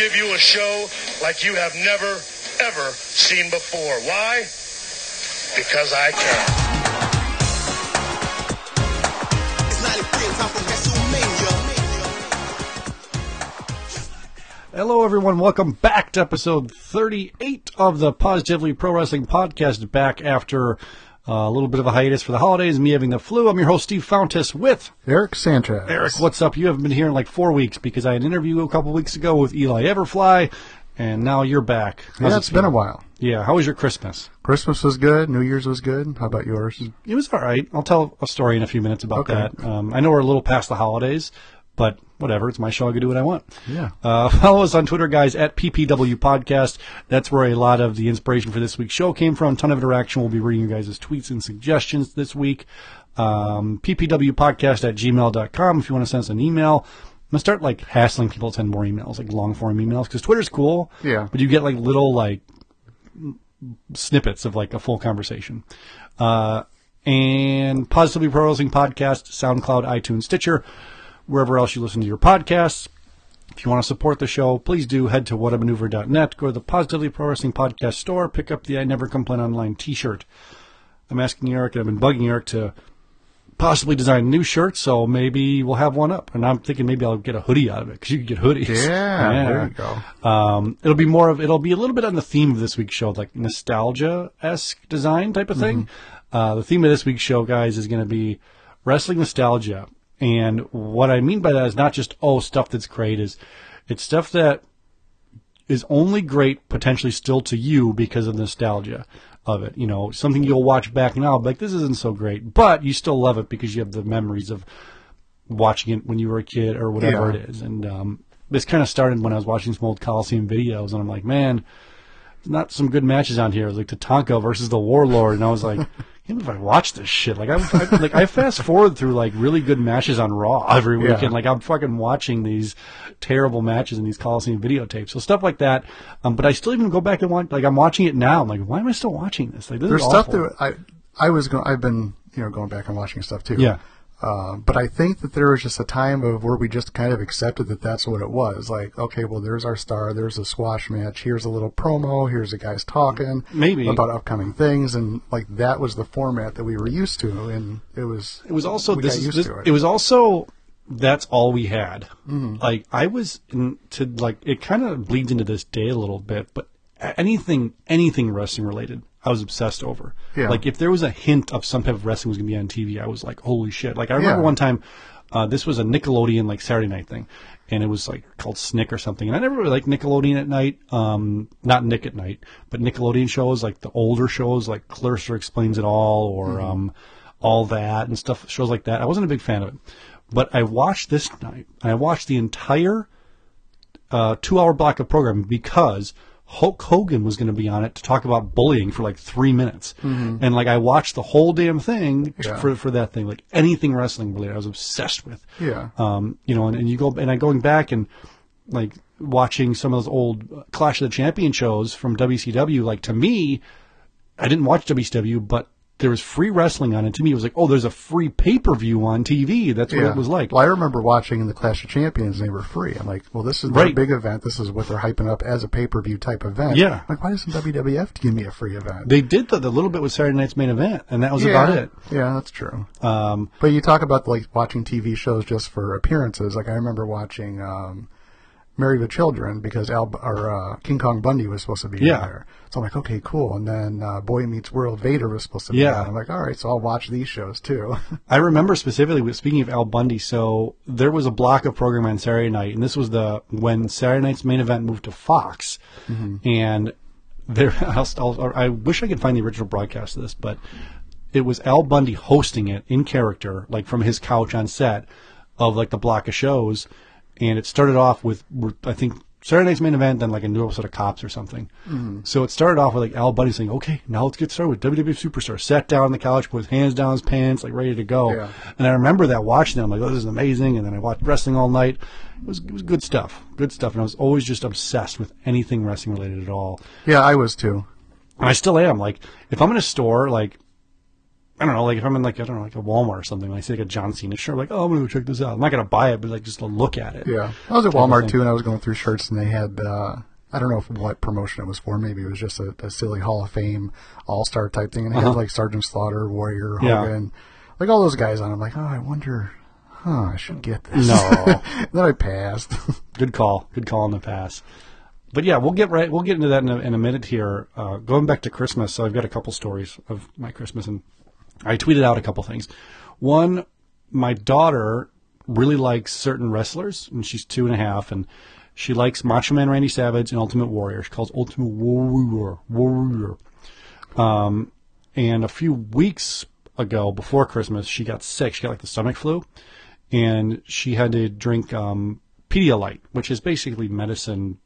give you a show like you have never, ever seen before. Why? Because I can. It's 93 and time for WrestleMania. Hello, everyone. Welcome back to episode 38 of the Positively Pro Wrestling Podcast. Back after uh, a little bit of a hiatus for the holidays, me having the flu. I'm your host, Steve Fountas, with Eric Sanchez. Eric. What's up? You haven't been here in like four weeks because I had an interview a couple weeks ago with Eli Everfly, and now you're back. How's Yeah, it it's been a while. Yeah. How was your Christmas? Christmas was good. New Year's was good. How about yours? It was all right. I'll tell a story in a few minutes about Okay. that. Um, I know we're a little past the holidays, but whatever. It's my show. I can do what I want. Yeah. Uh, follow us on Twitter, guys, at PPW Podcast. That's where a lot of the inspiration for this week's show came from. ton of interaction. We'll be reading you guys' tweets and suggestions this week. Um, PPW Podcast at gmail.com if you want to send us an email. I'm going to start like hassling people to send more emails, like long form emails, because Twitter's cool. Yeah. But you get like little like snippets of like a full conversation. Uh, and Positively Pro Wrestling Podcast, SoundCloud, iTunes, Stitcher, wherever else you listen to your podcasts. If you want to support the show, please do head to whatamaneuver.net, go to the Positively Pro Wrestling Podcast store, pick up the I Never Complain Online t shirt. I'm asking Eric, and I've been bugging Eric to possibly design a new shirt, so maybe we'll have one up. And I'm thinking maybe I'll get a hoodie out of it, because you can get hoodies. Yeah, there you go. Um, it'll be more of it'll be a little bit on the theme of this week's show, like nostalgia esque design type of thing. Uh, the theme of this week's show, guys, is going to be wrestling nostalgia, and what I mean by that is not just oh stuff that's great, is it's stuff that is only great potentially still to you because of nostalgia of it. You know, something you'll watch back now, like this isn't so great, but you still love it because you have the memories of watching it when you were a kid or whatever Yeah. it is. And um, this kind of started when I was watching some old Coliseum videos, and I'm like, man, not some good matches on here. It was like Tatanka versus the Warlord, and I was like. Even if I watch this shit, like I, I like I fast forward through like really good matches on Raw every Yeah. weekend. Like I'm fucking watching these terrible matches in these Coliseum videotapes, so stuff like that. Um, but I still even go back and watch. Like I'm watching it now. I'm like, why am I still watching this? Like this There's stuff that I I was going. I've been you know going back and watching stuff too. Yeah. Uh, but I think that there was just a time of where we just kind of accepted that that's what it was. Like, okay, well, there's our star. There's a squash match. Here's a little promo. Here's the guys talking Maybe. about upcoming things, and like that was the format that we were used to, and it was. It was also this, is, this it. it was also that's all we had. Mm-hmm. Like I was in, to like it kind of bleeds into this day a little bit, but anything anything wrestling related, I was obsessed over. Yeah. Like if there was a hint of some type of wrestling was going to be on TV, I was like, holy shit! Like I remember Yeah. one time, uh, this was a Nickelodeon like Saturday night thing, and it was like called Snick or something. And I never really liked Nickelodeon at night, um, not Nick at night, but Nickelodeon shows like the older shows like Clarissa Explains It All or um, all that and stuff shows like that. I wasn't a big fan of it, but I watched this night. I watched the entire uh, two-hour block of programming because Hulk Hogan was going to be on it to talk about bullying for like three minutes, and like I watched the whole damn thing Yeah. for for that thing, like anything wrestling related. I was obsessed with. Yeah. Um, you know, and, and you go and I going back and like watching some of those old Clash of the Champion shows from WCW. Like to me, I didn't watch WCW, but there was free wrestling on it. To me, it was like, oh, there's a free pay per view on TV. That's what Yeah. it was like. Well, I remember watching in the Clash of Champions, and they were free. I'm like, well, this is Right. big event. This is what they're hyping up as a pay per view type event. Yeah. Like, why doesn't WWF give me a free event? They did the, the little bit with Saturday Night's main event, and that was yeah. about it. Yeah, that's true. Um, But you talk about like watching TV shows just for appearances. Like I remember watching um, Married with Children because Al or uh, King Kong Bundy was supposed to be Yeah. in there. So I'm like, okay, cool. And then uh, Boy Meets World Vader was supposed to be Yeah. on. I'm like, all right, so I'll watch these shows too. I remember specifically, speaking of Al Bundy, so there was a block of program on Saturday night, and this was the when Saturday night's main event moved to Fox, and there, I'll, I'll, I wish I could find the original broadcast of this, but it was Al Bundy hosting it in character, like from his couch on set of like the block of shows, and it started off with I think Saturday night's main event, then like a new episode of Cops or something. Mm-hmm. So it started off with like Al Bundy saying, "Okay, now let's get started with WWE Superstar." Sat down on the couch, put his hands down his pants, like ready to go. Yeah. And I remember that watching. I'm like, "Oh, this is amazing!" And then I watched wrestling all night. It was it was good stuff, good stuff. And I was always just obsessed with anything wrestling related at all. Yeah, I was too. And I still am. Like, if I'm in a store, like, I don't know, like if I'm in like I don't know, like a Walmart or something, I see like a John Cena shirt, like, oh, I'm gonna go check this out. I'm not gonna buy it, but like just to look at it. Yeah, I was at Walmart too, and I was going through shirts, and they had uh, I don't know if, what promotion it was for. Maybe it was just a, a silly Hall of Fame All Star type thing, and they had like Sergeant Slaughter, Warrior, Uh-huh. Yeah. Hogan, like all those guys on. it. I'm like, oh, I wonder. Huh, I should get this. No. then I passed. Good call. Good call in the pass. But yeah, we'll get right. We'll get into that in a, in a minute here. Uh, going back to Christmas, so I've got a couple stories of my Christmas, and I tweeted out a couple things. One, my daughter really likes certain wrestlers, and she's two and a half, and she likes Macho Man Randy Savage and Ultimate Warrior. She calls Ultimate Warrior Warrior. Um, and a few weeks ago, before Christmas, she got sick. She got like the stomach flu, and she had to drink um, Pedialyte, which is basically medicine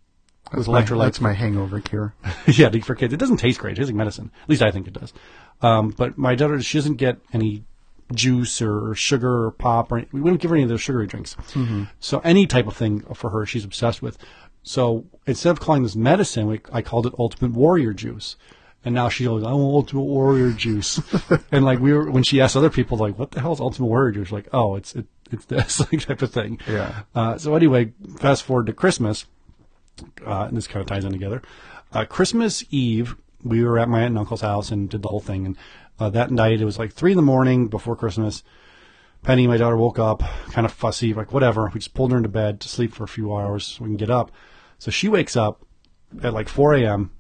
with That's my, electrolytes. that's my hangover cure. yeah, for kids. It doesn't taste great. It tastes like medicine. At least I think it does. Um, but my daughter, she doesn't get any juice or sugar or pop or any, we don't give her any of those sugary drinks. So any type of thing for her, she's obsessed with. So instead of calling this medicine, we, I called it Ultimate Warrior Juice. And now she goes, I want Ultimate Warrior Juice. and like we were, when she asked other people, like, what the hell is Ultimate Warrior Juice? Like, oh, it's, it, it's this like type of thing. Yeah. Uh, so anyway, fast forward to Christmas uh, and this kind of ties in together. Uh, Christmas Eve, we were at my aunt and uncle's house and did the whole thing. And uh, that night, it was like three in the morning before Christmas. Penny, my daughter, woke up, kind of fussy, like whatever. We just pulled her into bed to sleep for a few hours so we can get up. So she wakes up at like 4 a.m.,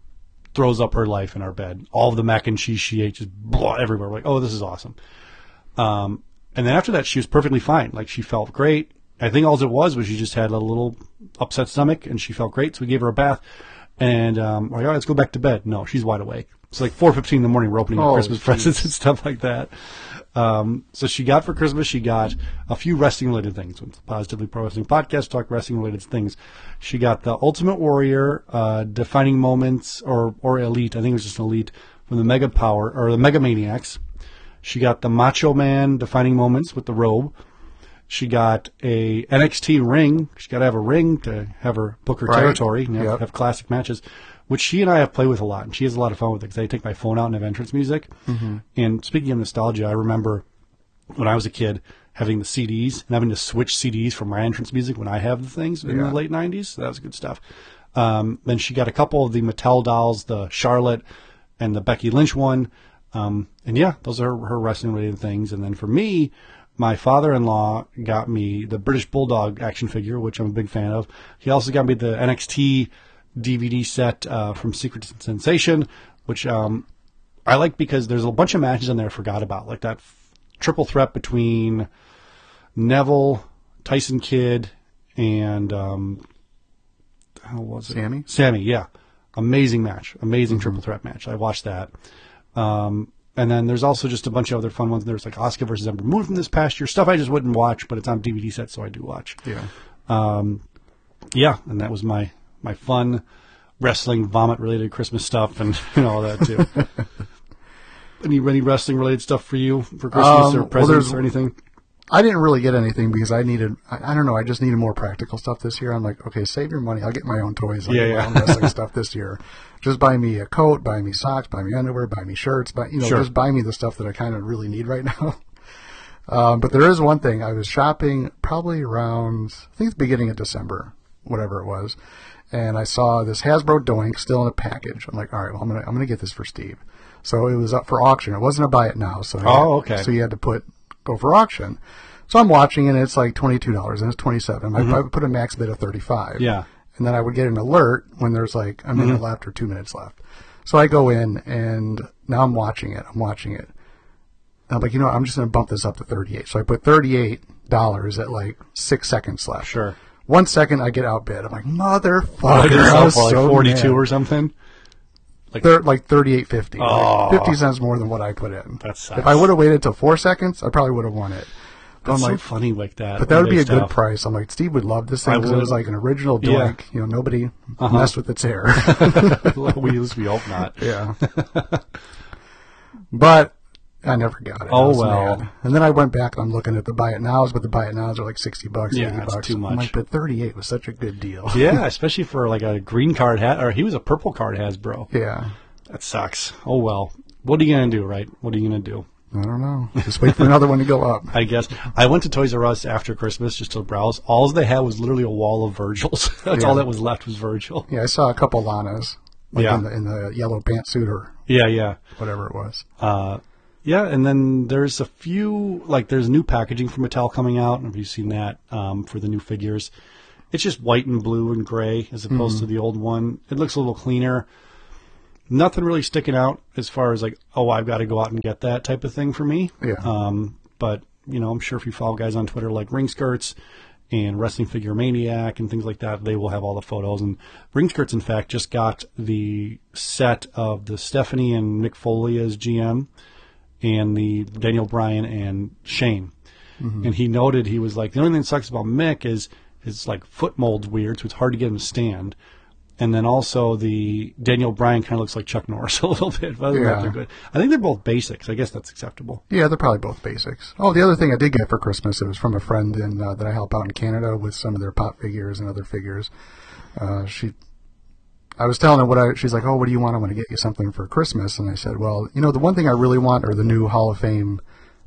throws up her life in our bed. All of the mac and cheese she ate just blah everywhere. We're like, oh, this is awesome. Um, and then after that, she was perfectly fine. Like she felt great. I think all it was was she just had a little upset stomach, and she felt great. So we gave her a bath, and um, like, all right, let's go back to bed. No, she's wide awake. It's like 4:15 in the morning. We're opening up Oh, Christmas jeez. presents and stuff like that. Um, so she got for Christmas, she got a few wrestling related things. With Positively Pro Wrestling Podcast, talk wrestling related things. She got the Ultimate Warrior, uh, defining moments, or, or Elite. I think it was just Elite from the Mega Power, or the Mega Maniacs. She got the Macho Man defining moments with the robe. She got a NXT ring. She's got to have a ring to have her book her Right. territory and have, Yep. have classic matches, which she and I have played with a lot. And she has a lot of fun with it because I take my phone out and have entrance music. Mm-hmm. And speaking of nostalgia, I remember when I was a kid having the CDs and having to switch CDs for my entrance music when I have the things in Yeah. the late 90s. That was good stuff. Um, then she got a couple of the Mattel dolls, the Charlotte and the Becky Lynch one. Um, and yeah, those are her wrestling related things. And then for me, my father-in-law got me the British Bulldog action figure, which I'm a big fan of. He also got me the NXT DVD set uh, from Secret Sensation, which um, I like because there's a bunch of matches in there I forgot about, like that f- triple threat between Neville, Tyson Kidd, and um, how was it? Sami? Sami, yeah, amazing match, amazing triple threat match. I watched that. Um, and then there's also just a bunch of other fun ones. There's like Asuka versus Ember Moon from this past year, stuff I just wouldn't watch, but it's on DVD set, so I do watch. Yeah. Yeah, and that was my my fun wrestling vomit related Christmas stuff and know all that too. any any wrestling related stuff for you for Christmas Um, or presents there's- or anything? I didn't really get anything because I needed, I, I don't know, I just needed more practical stuff this year. I'm like, okay, save your money. I'll get my own toys. I'll Yeah, get my yeah. own wrestling stuff this year. Just buy me a coat, buy me socks, buy me underwear, buy me shirts, buy, you know, Sure. just buy me the stuff that I kind of really need right now. Um, but there is one thing. I was shopping probably around, I think it's beginning of December, whatever it was. And I saw this Hasbro Doink still in a package. I'm like, all right, well, I'm going to, I'm going to get this for Steve. So it was up for auction. It wasn't a buy it now. So Oh, had- okay. So you had to put, go for auction. So I'm watching and it's like $22 and it's 27. I I put a max bid of 35. Mm-hmm. Yeah. And then I would get an alert when there's like a minute Mm-hmm. left or two minutes left. So I go in and now I'm watching it. I'm watching it. And I'm like, you know what? I'm just going to bump this up to 38. So I put $38 at like six seconds left. Sure. One second I get outbid. I'm like, motherfucker. Like I was like so 42 mad. or something. Like They're like thirty-eight fifty, Oh. like fifty cents more than what I put in. That sucks. If I would have waited till four seconds, I probably would have won it. But that's I'm so like, funny like that. but that would be a good stuff. price. I'm like, Steve would love this thing because it was like an original Yeah. You know, nobody Uh-huh. messed with its hair. we, at least we hope not. yeah. but I never got it. Oh, well. mad. And then I went back. I'm looking at the buy it nows, but the buy it nows are like sixty bucks. Yeah, 80 that's bucks. too I'm much. like, but thirty-eight was such a good deal. Yeah, especially for like a green card hat, or he was a purple card Hasbro. yeah. That sucks. Oh well. What are you gonna do, right? What are you gonna do? I don't know. Just wait for another one to go up. I guess I went to Toys R Us after Christmas just to browse. All they had was literally a wall of Virgils. That's Yeah. all that was left was Virgil. Yeah, I saw a couple Lanas. Like Yeah. in the, in the yellow pantsuit or Yeah, yeah. whatever it was. Uh, yeah, and then there's a few like there's new packaging from Mattel coming out. Have you seen that um, for the new figures? It's just white and blue and gray as opposed to the old one. It looks a little cleaner. Nothing really sticking out as far as like, oh, I've got to go out and get that type of thing for me. Yeah. Um, but you know, I'm sure if you follow guys on Twitter like Ring Skirts and Wrestling Figure Maniac and things like that, they will have all the photos. And Ring Skirts, in fact, just got the set of the Stephanie and Mick Foley as GM and the Daniel Bryan and Shane. And he noted he was like the only thing that sucks about Mick is his like foot mold's weird, so it's hard to get him to stand. And then also the Daniel Bryan kind of looks like Chuck Norris a little bit, but Yeah. they're good. I think they're both basics. I guess that's acceptable. Yeah, they're probably both basics. Oh, the other thing I did get for Christmas, it was from a friend in, uh, that I help out in Canada with some of their pop figures and other figures. Uh, she, I was telling her what I, she's like, oh, what do you want? I want to get you something for Christmas. And I said, well, you know, the one thing I really want are the new Hall of Fame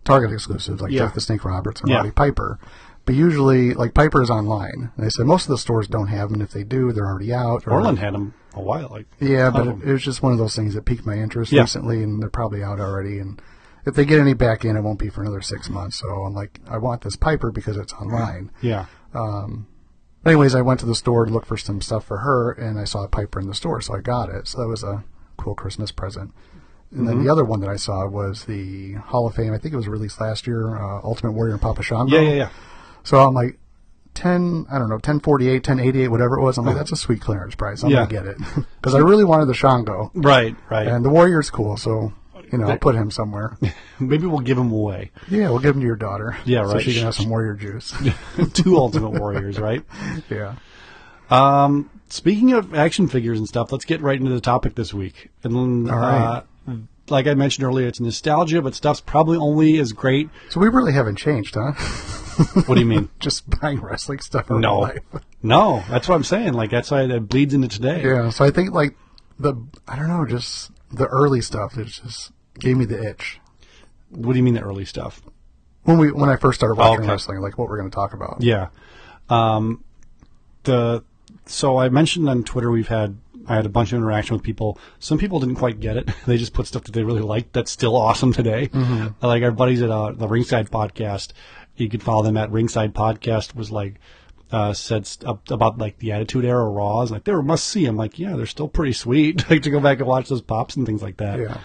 Target exclusives, like Yeah. Jake the Snake Roberts and Yeah. Roddy Piper. But usually, like Piper is online. And they said most of the stores don't have them. and If they do, they're already out. or- Orland had them a while. Like yeah, but it, it was just one of those things that piqued my interest Yeah. recently, and they're probably out already. And if they get any back in, it won't be for another six months. So I'm like, I want this Piper because it's online. yeah, um, Anyways, I went to the store to look for some stuff for her, and I saw a Piper in the store, so I got it. So that was a cool Christmas present. And Mm-hmm. then the other one that I saw was the Hall of Fame. I think it was released last year, uh, Ultimate Warrior and Papa Shango. yeah, yeah, yeah. So I'm like, ten, I don't know, ten forty eight, ten eighty eight, whatever it was. I'm like, that's a sweet clearance price. I'm Yeah. gonna get it because I really wanted the Shango. Right, right. And the Warrior's cool, so you know I'll put him somewhere. Maybe we'll give him away. yeah, we'll give him to your daughter. Yeah, right. So she can have some Warrior juice. Two Ultimate Warriors, right? yeah. Um, Speaking of action figures and stuff, let's get right into the topic this week. And All right. uh, like I mentioned earlier, it's nostalgia, but stuff's probably only as great. So we really haven't changed, huh? What do you mean? Just buying wrestling stuff no, life. no. That's what I'm saying. Like that's why that bleeds into today. Yeah. So I think like the I don't know, just the early stuff. It just gave me the itch What do you mean the early stuff? when we when I first started watching okay. wrestling. Like what we're going to talk about. Yeah. Um, the so I mentioned on Twitter we've had I had a bunch of interaction with people. Some people didn't quite get it. They just put stuff that they really liked that's still awesome today. Like our buddies at uh, the Ringside Podcast. You could follow them at Ringside Podcast. Was like uh, said st- about like the Attitude Era Raws. Like they were must see. I'm like, yeah, they're still pretty sweet. like to go back and watch those pops and things like that Yeah.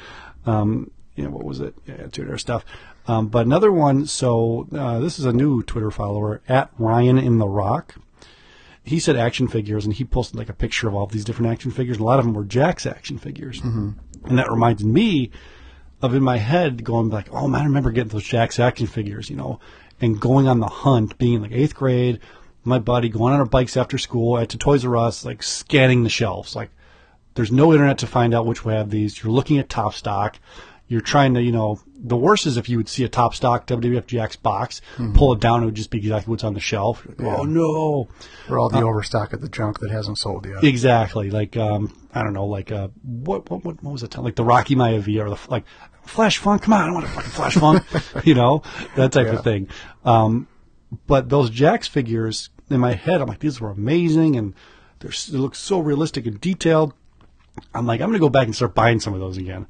Um, you know, what was it? Yeah, Twitter stuff. Um, but another one. So uh, this is a new Twitter follower at Ryan in the Rock. He said action figures, and he posted like a picture of all these different action figures. A lot of them were Jakks action figures, and that reminds me of in my head going like, oh man, I remember getting those Jakks action figures, you know, and going on the hunt, being like eighth grade, my buddy going on our bikes after school at to Toys R Us, like scanning the shelves, like there's no internet to find out which way have these. You're looking at top stock. You're trying to, you know, the worst is if you would see a top stock WWF GX box, pull it down, it would just be exactly what's on the shelf. Like, Oh no! Or all the Uh, overstock of the junk that hasn't sold yet. Exactly. Like, um, I don't know, like, uh, what, what, what, what was it? Like the Rocky Maivia or the, like, Flash Funk, come on, I want a fucking Flash Funk, you know, that type Yeah. of thing. Um, but those Jakks figures in my head, I'm like, these were amazing and they're, they look so realistic and detailed. I'm like, I'm going to go back and start buying some of those again.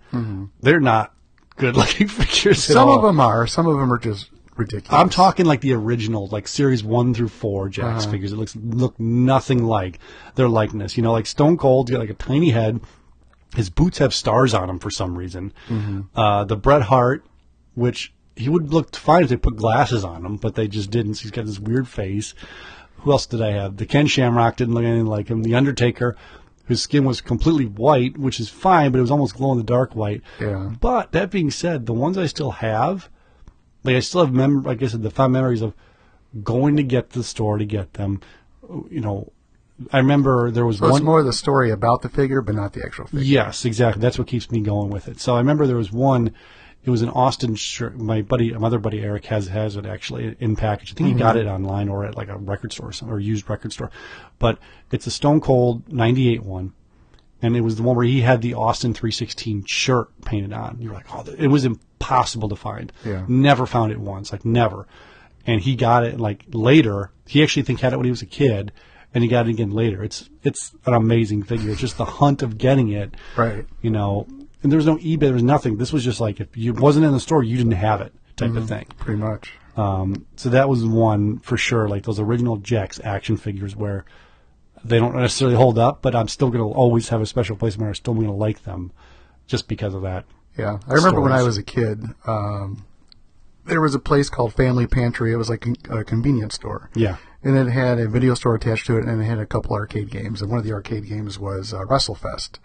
They're not good looking figures at Some of them are. Some of them are just ridiculous. I'm talking like the original, like series one through four Jakks Uh-huh. figures. It looks look nothing like their likeness. You know, like Stone Cold's got like a tiny head. His boots have stars on them for some reason. Mm-hmm. Uh, the Bret Hart, which he would look fine if they put glasses on him, but they just didn't. So he's got this weird face. Who else did I have? The Ken Shamrock didn't look anything like him. The Undertaker. His skin was completely white, which is fine, but it was almost glow in the dark white. Yeah. But that being said, the ones I still have, like I still have mem- like I said, the fond memories of going to get to the store to get them. You know, I remember there was So it's one. more the story about the figure, but not the actual figure. Yes, exactly. That's what keeps me going with it. So I remember there was one. It was an Austin shirt. My buddy, my other buddy Eric has has it actually in package. I think he got mm-hmm. it online or at like a record store or, something, or used record store. But it's a Stone Cold '98 one, and it was the one where he had the Austin 316 shirt painted on. You're like, oh, it was impossible to find. Yeah. Never found it once, like never. And he got it like later. He actually think had it when he was a kid, and he got it again later. It's it's an amazing figure. It's just the hunt of getting it Right. you know, and there was no eBay, there was nothing. This was just like if you wasn't in the store, you didn't have it type Mm-hmm. of thing. Pretty much. Um, so that was one for sure, like those original Jakks action figures where they don't necessarily hold up, but I'm still going to always have a special place in my heart. Still going to like them just because of that. Yeah, I remember when I was a kid. Um, there was a place called Family Pantry. It was like a, a convenience store. Yeah. and it had a video store attached to it, and it had a couple arcade games. And one of the arcade games was uh, WrestleFest.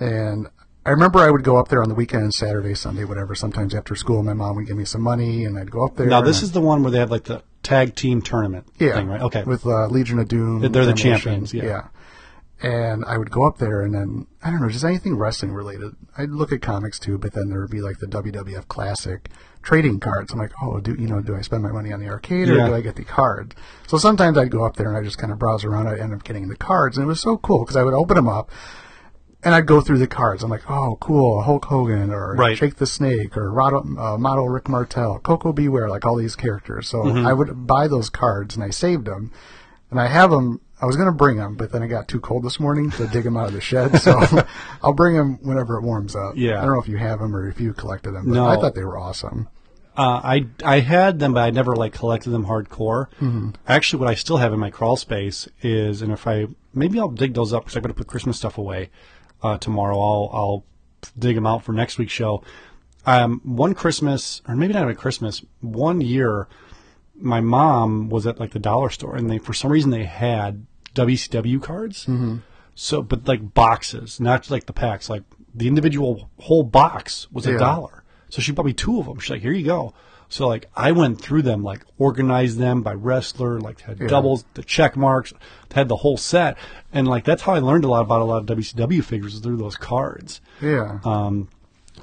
And I remember I would go up there on the weekend, Saturday, Sunday, whatever. Sometimes after school, my mom would give me some money, and I'd go up there. Now this is the one where they had like the tag team tournament yeah, thing, right? Okay. with uh, Legion of Doom. They're the champions, yeah. And I would go up there, and then I don't know, just anything wrestling related. I'd look at comics too, but then there would be like the WWF Classic trading cards. I'm like, oh, do you know? Do I spend my money on the arcade or Yeah. do I get the cards? So sometimes I'd go up there and I just kind of browse around. I'd end up getting the cards, and it was so cool because I would open them up. And I'd go through the cards. I'm like, oh, cool, Hulk Hogan or Right. Jake the Snake or Rado, uh, model Rick Martel, Koko B. Ware, like all these characters. So I would buy those cards and I saved them, and I have them. I was gonna bring them, but then it got too cold this morning to dig them out of the shed. So I'll bring them whenever it warms up. Yeah. I don't know if you have them or if you collected them, but No. I thought they were awesome. Uh, I I had them, but I never like collected them hardcore. Actually, what I still have in my crawl space is, and if I maybe I'll dig those up because I'm going to put Christmas stuff away uh, tomorrow. I'll I'll dig them out for next week's show. Um, one Christmas, or maybe not even Christmas, one year, my mom was at like the dollar store, and they for some reason they had WCW cards. Mm-hmm. So, but like boxes, not like the packs. Like the individual whole box was a Yeah. dollar. So she bought me two of them. She's like, "Here you go." So like I went through them, like organized them by wrestler, like had doubles, the check marks, had the whole set, and like that's how I learned a lot about a lot of WCW figures through those cards. Yeah. Um,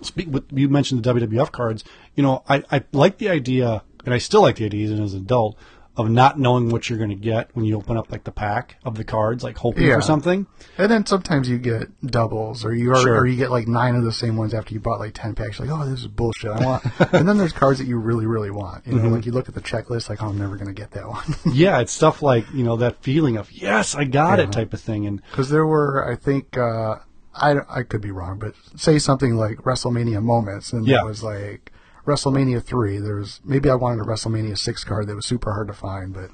speak with you mentioned the WWF cards. You know, I, I like the idea, and I still like the idea even as an adult of not knowing what you're going to get when you open up like the pack of the cards, like hoping Yeah. for something. And then sometimes you get doubles, or you are, Sure. or you get like nine of the same ones after you bought like ten packs. You're like, oh, this is bullshit. I want. and then there's cards that you really, really want. You know, Mm-hmm. like you look at the checklist, like, oh, I'm never going to get that one. yeah, it's stuff like you know that feeling of yes, I got Yeah. it type of thing, and Because there were, I think, uh, I, I could be wrong, but say something like WrestleMania moments, and Yeah. it was like WrestleMania three. There was maybe I wanted a WrestleMania six card that was super hard to find, but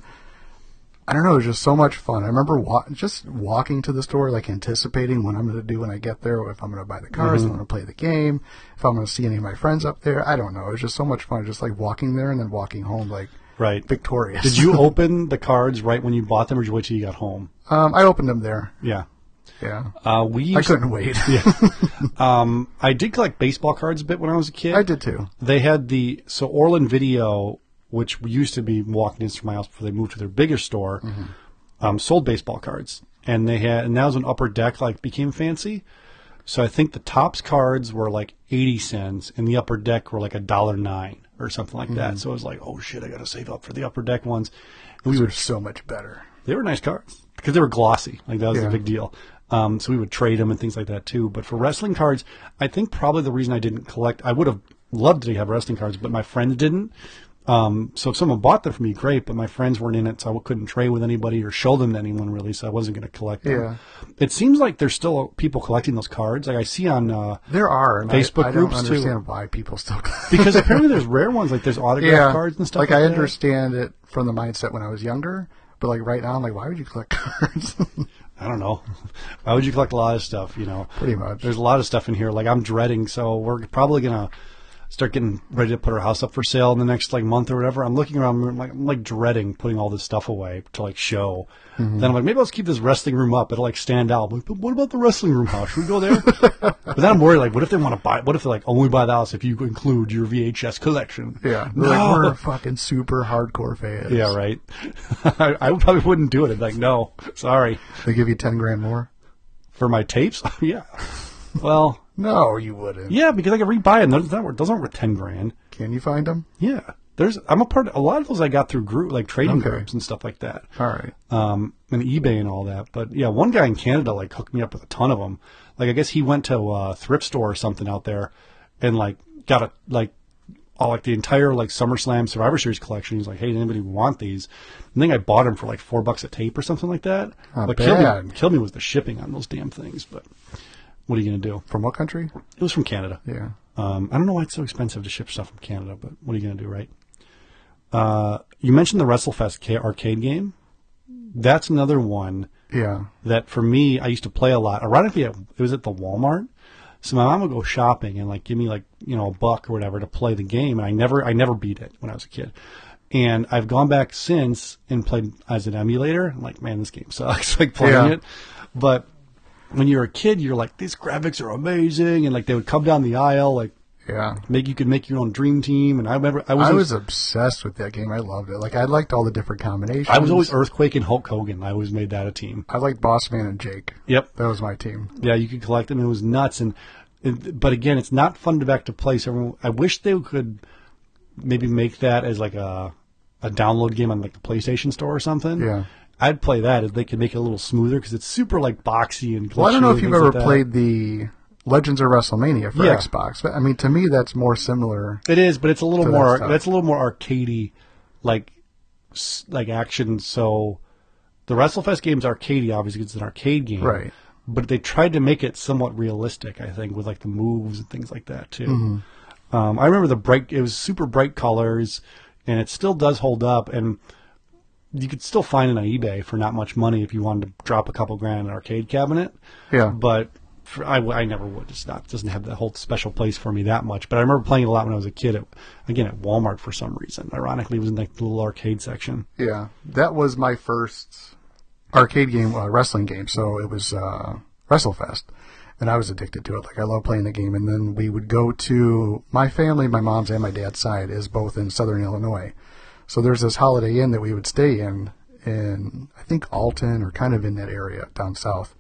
I don't know. It was just so much fun. I remember wa- just walking to the store, like anticipating what I'm going to do when I get there, if I'm going to buy the cards, if I'm going to play the game, if I'm going to see any of my friends up there. I don't know. It was just so much fun, just like walking there and then walking home, like right. victorious. Did you open the cards right when you bought them, or did you wait till you got home? um, I opened them there. Yeah, Yeah. uh, we. I couldn't wait. um, I did collect baseball cards a bit when I was a kid. I did too. they had the so Orland Video, which used to be walking distance from my house before they moved to their bigger store, um, sold baseball cards, and they had and that was an Upper Deck like became fancy. So I think the Topps cards were like eighty cents, and the Upper Deck were like a dollar nine or something like that. So I was like, oh shit, I got to save up for the Upper Deck ones. And we These would so much better. they were nice cards because they were glossy. Like that was Yeah. a big deal. Um, so we would trade them and things like that too. But for wrestling cards, I think probably the reason I didn't collect, I would have loved to have wrestling cards, but my friends didn't. Um, so if someone bought them for me, great. But my friends weren't in it, so I couldn't trade with anybody or show them to anyone really. So I wasn't going to collect them. Yeah. It seems like there's still people collecting those cards. Like I see on uh, There are and I- Facebook I, groups, don't too. understand why people still because apparently there's rare ones like there's autograph yeah cards and stuff. Like Like, I that. understand it from the mindset when I was younger, but like right now, I'm like, why would you collect cards? I don't know. Why would you collect a lot of stuff? You know, Pretty much. There's a lot of stuff in here. Like I'm dreading, so we're probably gonna start getting ready to put our house up for sale in the next like month or whatever. I'm looking around, I'm like, I'm like dreading putting all this stuff away to like show. Mm-hmm. Then I'm like, maybe I'll just keep this wrestling room up. It'll like stand out. I'm like, but what about the wrestling room house? Should we go there? but then I'm worried, like, what if they want to buy? What if they like only buy the house if you include your VHS collection? Yeah, no. like we're fucking super hardcore fans. yeah, right. I, I probably wouldn't do it. I'd be like, no, sorry They give you ten grand more. for my tapes. yeah. Well, No, you wouldn't. yeah, because I can rebuy them. Those worth, those aren't worth ten grand. Can you find them? Yeah. There's I'm a part Of, a lot of those I got through group like trading Okay. groups and stuff like that. All right. Um and eBay and all that. But yeah, one guy in Canada like hooked me up with a ton of them. Like I guess he went to a thrift store or something out there and like got a like all like the entire like SummerSlam Survivor Series collection. He's like, "Hey, does anybody want these?" I think I bought them for like four bucks a tape or something like that. Not what killed me, bad. killed me was the shipping on those damn things. But what are you gonna do? From what country? It was from Canada. Yeah. Um, I don't know why it's so expensive to ship stuff from Canada, but what are you going to do, right? Uh, you mentioned the WrestleFest ca- arcade game. That's another one Yeah. that for me, I used to play a lot. Ironically, it was at the Walmart. So my mom would go shopping and like give me like you know a buck or whatever to play the game, and I never I never beat it when I was a kid. And I've gone back since and played as an emulator. I'm like, man, this game sucks. like playing Yeah. it, but when you're a kid, you're like, these graphics are amazing, and like they would come down the aisle, like Yeah. make you could make your own dream team. And I remember I was I was obsessed with that game. I loved it. Like I liked all the different combinations. I was always Earthquake and Hulk Hogan. I always made that a team. I liked Boss Man and Jake. Yep. That was my team. Yeah, you could collect them. It was nuts, and but again, it's not fun to back to play. So everyone, I wish they could maybe make that as like a a download game on like the PlayStation Store or something. Yeah. I'd play that if they could make it a little smoother because it's super like boxy and. Well, I don't know if you've ever like played the Legends of WrestleMania for Yeah. Xbox, but I mean, to me, that's more similar. It is, but it's a little to that more. That's a little more arcadey, like like action. So the WrestleFest game's arcadey, obviously, 'cause it's an arcade game, Right. But they tried to make it somewhat realistic, I think, with like the moves and things like that too. Mm-hmm. Um, I remember the bright. It was super bright colors, and it still does hold up. And you could still find it on eBay for not much money if you wanted to drop a couple grand in an arcade cabinet. Yeah. But for, I, I never would. It's not it doesn't have that whole special place for me that much. But I remember playing it a lot when I was a kid. At, again, at Walmart for some reason. Ironically, it was in like the little arcade section. Yeah, that was my first arcade game, uh, wrestling game. So it was uh, WrestleFest, and I was addicted to it. Like I love playing the game. And then we would go to my family, my mom's and my dad's side is both in Southern Illinois. So there's this Holiday Inn that we would stay in, in I think Alton or kind of in that area down south.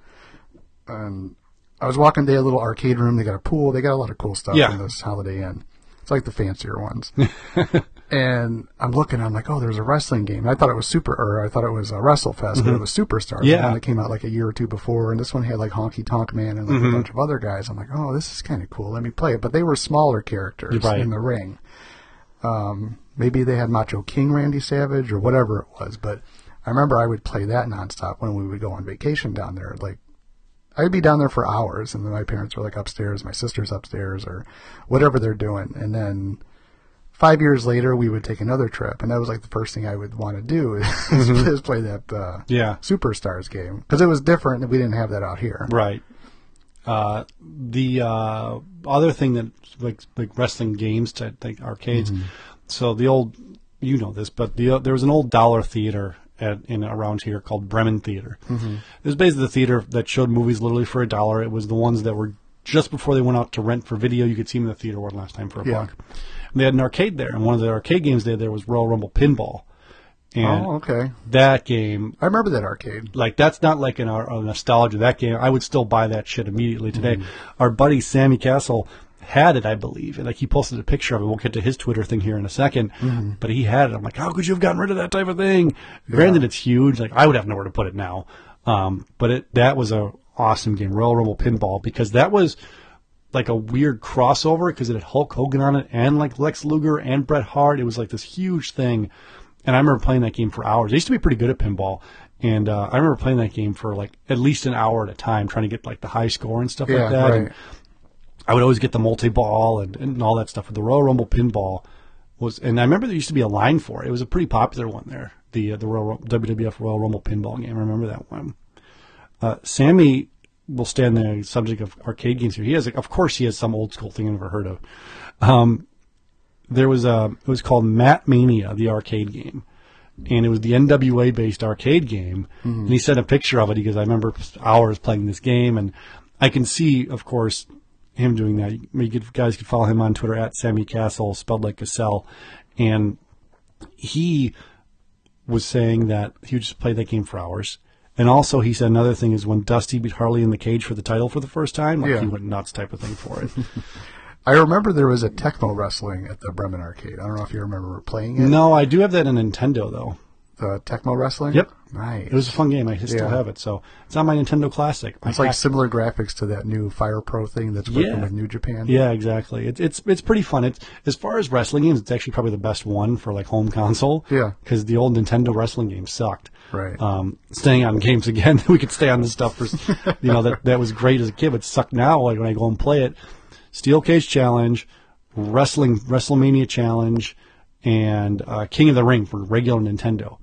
And I was walking. They had a little arcade room. They got a pool. They got a lot of cool stuff Yeah. in this Holiday Inn. It's like the fancier ones. and I'm looking, I'm like, oh, there's a wrestling game. I thought it was super, or I thought it was a WrestleFest, but it was Superstars. the Mm-hmm. Yeah. that came out like a year or two before, and this one had like Honky Tonk Man and like Mm-hmm. a bunch of other guys. I'm like, oh, this is kind of cool. Let me play it. But they were smaller characters Right. in the ring. Um, maybe they had Macho King Randy Savage or whatever it was, but I remember I would play that nonstop when we would go on vacation down there. Like I'd be down there for hours, and then my parents were like upstairs, my sister's upstairs, or whatever they're doing. And then five years later, we would take another trip, and that was like the first thing I would want to do is, is play that uh, Yeah. Superstars game because it was different, we didn't have that out here. Right. Uh, the uh, other thing that like like wrestling games to like arcades. So the old, you know this, but the there was an old dollar theater at in around here called Bremen Theater. It was basically the theater that showed movies literally for a dollar. It was the ones that were just before they went out to rent for video. You could see them in the theater one last time for a Yeah. buck. And they had an arcade there, and one of the arcade games they had there was Royal Rumble Pinball. And Oh, okay. that game I remember that arcade. like that's not like an, a nostalgia. That game, I would still buy that shit immediately today. Mm-hmm. Our buddy Sammy Castle had it, I believe, and like he posted a picture of it. We'll get to his Twitter thing here in a 2nd Mm-hmm. but he had it. I'm like, how could you have gotten rid of that type of thing? Granted, it's huge. Like I would have nowhere to put it now. Um, but it that was a awesome game, Royal Rumble Pinball, because that was like a weird crossover because it had Hulk Hogan on it and like Lex Luger and Bret Hart. It was like this huge thing. And I remember playing that game for hours. I used to be pretty good at pinball. And uh, I remember playing that game for like at least an hour at a time, trying to get like the high score and stuff Yeah, like that. And. I would always get the multi ball and, and all that stuff. But the Royal Rumble pinball was, and I remember there used to be a line for it. It was a pretty popular one there. The uh, the Royal, WWF Royal Rumble pinball game. I remember that one. Uh, Sammy will stand the subject of arcade games here. He has, of course, he has some old school thing I never heard of. Um, there was a it was called Mat Mania, the arcade game, and it was the NWA based arcade game. Mm-hmm. And he sent a picture of it because I remember hours playing this game, and I can see, of course, him doing that. You, you could, guys could follow him on Twitter at Sammy Castle, spelled like Cassell, and he was saying that he would just play that game for hours. And also, he said another thing is when Dusty beat Harley in the cage for the title for the first time, like Yeah. he went nuts type of thing for it. I remember there was a Tecmo wrestling at the Bremen Arcade. I don't know if you remember playing it. no, I do have that in Nintendo though. The Tecmo wrestling. Yep. Nice. It was a fun game. I still Yeah. have it, so it's on my Nintendo Classic. I It's like similar graphics to that new Fire Pro thing that's working Yeah. with New Japan. Yeah, exactly. It's it's it's pretty fun. It's as far as wrestling games, it's actually probably the best one for like home console. Yeah. because the old Nintendo wrestling games sucked. Right. Um, staying on games again, we could stay on this stuff for, you know, that that was great as a kid, but suck now. Like when I go and play it, Steel Cage Challenge, Wrestling WrestleMania Challenge, and uh, King of the Ring for regular Nintendo.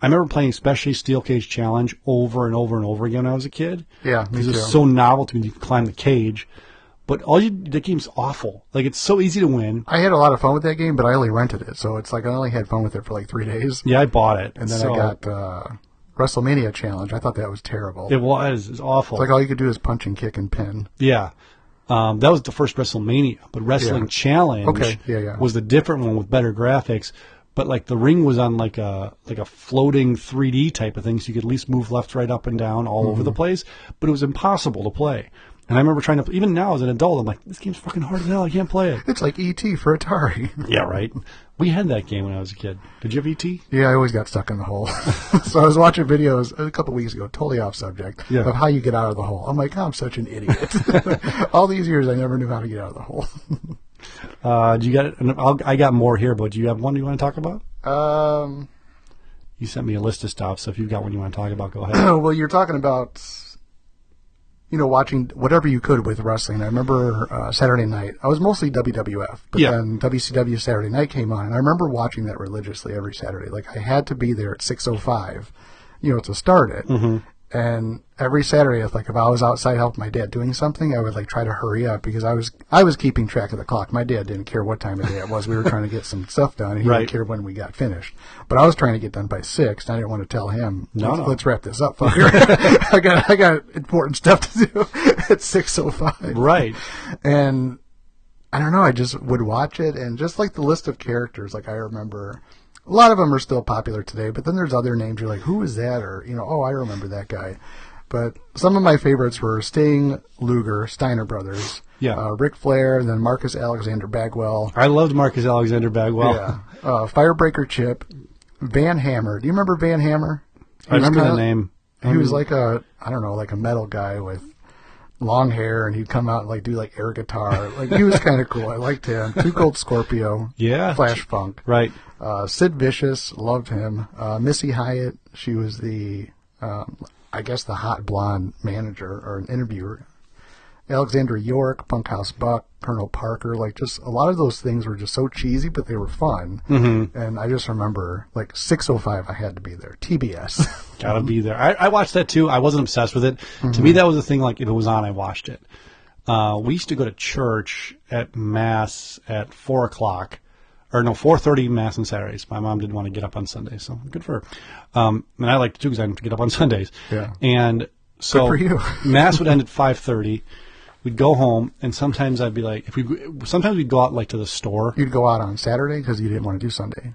I remember playing especially Steel Cage Challenge over and over and over again when I was a kid. Yeah, because it was so novel to me. You could climb the cage, but all you the game's awful. Like it's so easy to win. I had a lot of fun with that game, but I only rented it, so it's like I only had fun with it for like three days. Yeah, I bought it, And then So, I got uh, WrestleMania Challenge. I thought that was terrible. it was it's awful. It's like all you could do is punch and kick and pin. Yeah. Um, that was the first WrestleMania, but Wrestling Yeah. Challenge Okay, yeah, yeah. was the different one with better graphics. But like the ring was on like a like a floating 3D type of thing, so you could at least move left, right, up, and down all over Mm-hmm. the place. But it was impossible to play. And I remember trying to even now as an adult, I'm like, this game's fucking hard as hell. I can't play it. It's like ET for Atari. yeah, right. We had that game when I was a kid. Did you have ET? yeah, I always got stuck in the hole. so I was watching videos a couple weeks ago, totally off subject, Yeah. of how you get out of the hole. I'm like, I'm such an idiot. all these years, I never knew how to get out of the hole. Uh, do you got? I'll, I got more here, but do you have one you want to talk about? um, You sent me a list of stuff, so if you've got one you want to talk about, go ahead. well, you're talking about, you know, watching whatever you could with wrestling. I remember uh, Saturday night. I was mostly WWF, but Yeah. then WCW Saturday night came on, and I remember watching that religiously every Saturday. Like I had to be there at 6:05, you know, to start it. Mm-hmm. And every Saturday, if like if I was outside helping my dad doing something, I would like try to hurry up because I was I was keeping track of the clock. My dad didn't care what time of day it was. We were trying to get some stuff done, and he Right. didn't care when we got finished. But I was trying to get done by six, and I didn't want to tell him. No, let's, no. let's wrap this up, fucker. I got I got important stuff to do at six oh five. right. And I don't know, I just would watch it and just like the list of characters, like I remember a lot of them are still popular today, but then there's other names you're like, who is that? Or, you know, oh, I remember that guy. But some of my favorites were Sting, Luger, Steiner Brothers, Yeah. uh, Ric Flair, and then Marcus Alexander Bagwell, I loved Marcus Alexander Bagwell. yeah, uh, Firebreaker Chip, Van Hammer. Do you remember Van Hammer? I remember kinda- the name. He was like a, I don't know, like a metal guy with long hair, and he'd come out and like do like air guitar. Like he was kind of cool. I liked him. Too Cold Scorpio. Yeah. Flash Funk. Right. Uh, Sid Vicious, loved him. Uh, Missy Hyatt, she was the, um, I guess the hot blonde manager or an interviewer. Alexandra York, Bunkhouse Buck, Colonel Parker, like just a lot of those things were just so cheesy, but they were fun. Mm-hmm. And I just remember like 605, I had to be there. TBS. Gotta be there. I, I watched that too. I wasn't obsessed with it. To Mm-hmm. me, that was the thing. Like if it was on, I watched it. Uh, we used to go to church at mass at four o'clock, or no, four thirty mass on Saturdays. My mom didn't want to get up on Sundays, so good for her. Um, and I liked it too because I didn't have to get up on Sundays. Yeah. And so for you. mass would end at five thirty. We'd go home, and sometimes I'd be like, if we, sometimes we'd go out like to the store. You'd go out on Saturday because you didn't want to do Sunday.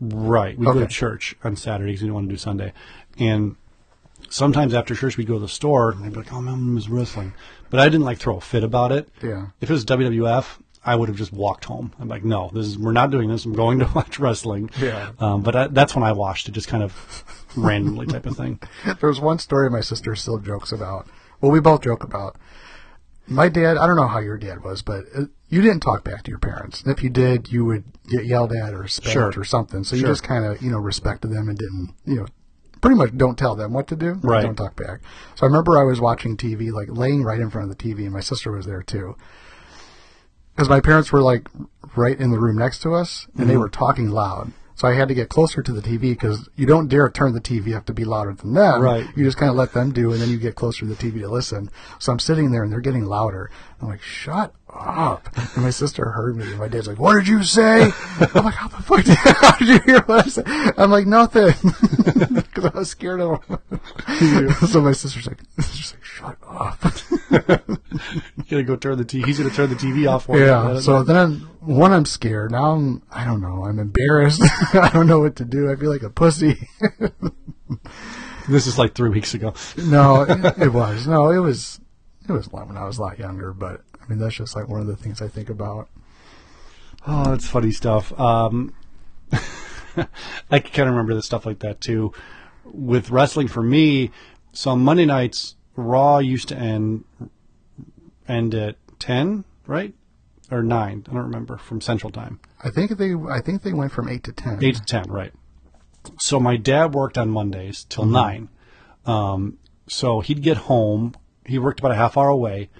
Right. We'd go to church on Saturdays. We didn't want to do Sunday. And sometimes after church, we'd go to the store and I'd be like, oh, my mom is wrestling. But I didn't like throw a fit about it. Yeah. If it was WWF, I would have just walked home. I'm like, no, this is, we're not doing this. I'm going to watch wrestling. Yeah. Um, but I, that's when I watched it, just kind of randomly type of thing. There was one story my sister still jokes about. Well, we both joke about. My dad, I don't know how your dad was, but uh, you didn't talk back to your parents. And if you did, you would get yelled at or spanked Sure. or something. So you Sure. just kind of, you know, respected them and didn't, you know, pretty much don't tell them what to do. Right. Don't talk back. So I remember I was watching TV, like laying right in front of the TV, and my sister was there too. Because my parents were like right in the room next to us, and Mm-hmm. they were talking loud. So I had to get closer to the TV because you don't dare turn the TV up to be louder than them. Right. You just kind of let them do, and then you get closer to the TV to listen. So I'm sitting there, and they're getting louder. I'm like, shut up. And my sister heard me. And my dad's like, what did you say? I'm like, how the fuck did, how did you hear what I said? I'm like, nothing. Because I was scared of him. so my sister's like, she's like, shut up. You gotta go turn the TV. He's gonna turn the TV off. For you. Yeah. So then, I'm, one, I'm scared. Now I'm, I don't know. I'm embarrassed. I don't know what to do. I feel like a pussy. this is like three weeks ago. no, it, it was. No, it was. It was when I was a lot younger. But I mean, that's just like one of the things I think about. Oh, it's funny stuff. Um, I can kind of remember the stuff like that too. With wrestling for me, so on Monday nights, Raw used to end end at ten, right, or nine? I don't remember from Central Time. I think they. I think they went from eight to ten. Eight to ten, right? So my dad worked on Mondays till nine. Um, so he'd get home. He worked about a half hour away,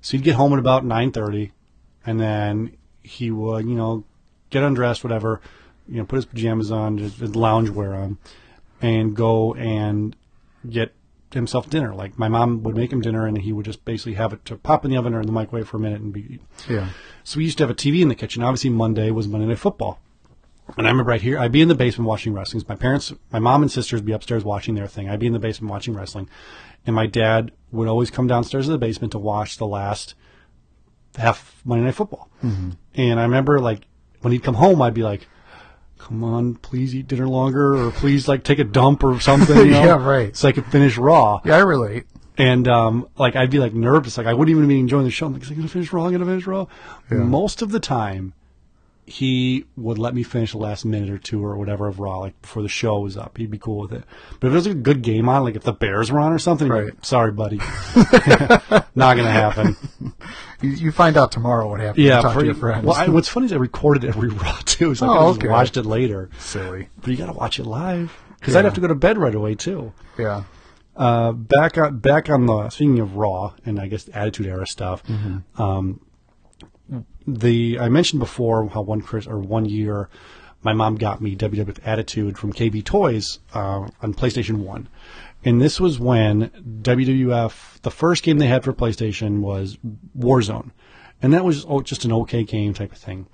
so he'd get home at about nine thirty, and then he would, you know, get undressed, whatever, you know, put his pajamas on, his his lounge wear on, and go and get himself dinner. Like my mom would make him dinner, and he would just basically have it to pop in the oven or in the microwave for a minute and be. Yeah. So we used to have a TV in the kitchen. Obviously, Monday was Monday Night Football. And I remember right here, I'd be in the basement watching wrestling. My parents, my mom and sisters would be upstairs watching their thing. I'd be in the basement watching wrestling. And my dad would always come downstairs to the basement to watch the last half Monday Night Football. And I remember, like, when he'd come home, I'd be like, come on, please eat dinner longer, or please, like, take a dump or something, you know? Yeah, right. So I could finish Raw. Yeah, I relate. And um, like I'd be like nervous, like I wouldn't even be enjoying the show. I'm like, is he gonna finish Raw? Gonna finish Raw? Most of the time, he would let me finish the last minute or two or whatever of Raw, like before the show was up. He'd be cool with it. But if there was a good game on, like if the Bears were on or something, he'd be like, Right. sorry, buddy, not gonna happen. You, you find out tomorrow what happened. Yeah, talk to your friends. Well, I, what's funny is I recorded every Raw too, so I Oh, could've just okay. watched it later. Silly. But you gotta watch it live because I'd have to go to bed right away too. Yeah. Uh, back on back on the speaking of Raw and I guess Attitude Era stuff. Um, the I mentioned before how one Chris or one year, my mom got me WWF Attitude from KB Toys uh, on PlayStation One, and this was when WWF the first game they had for PlayStation was Warzone, and that was oh, just an okay game type of thing,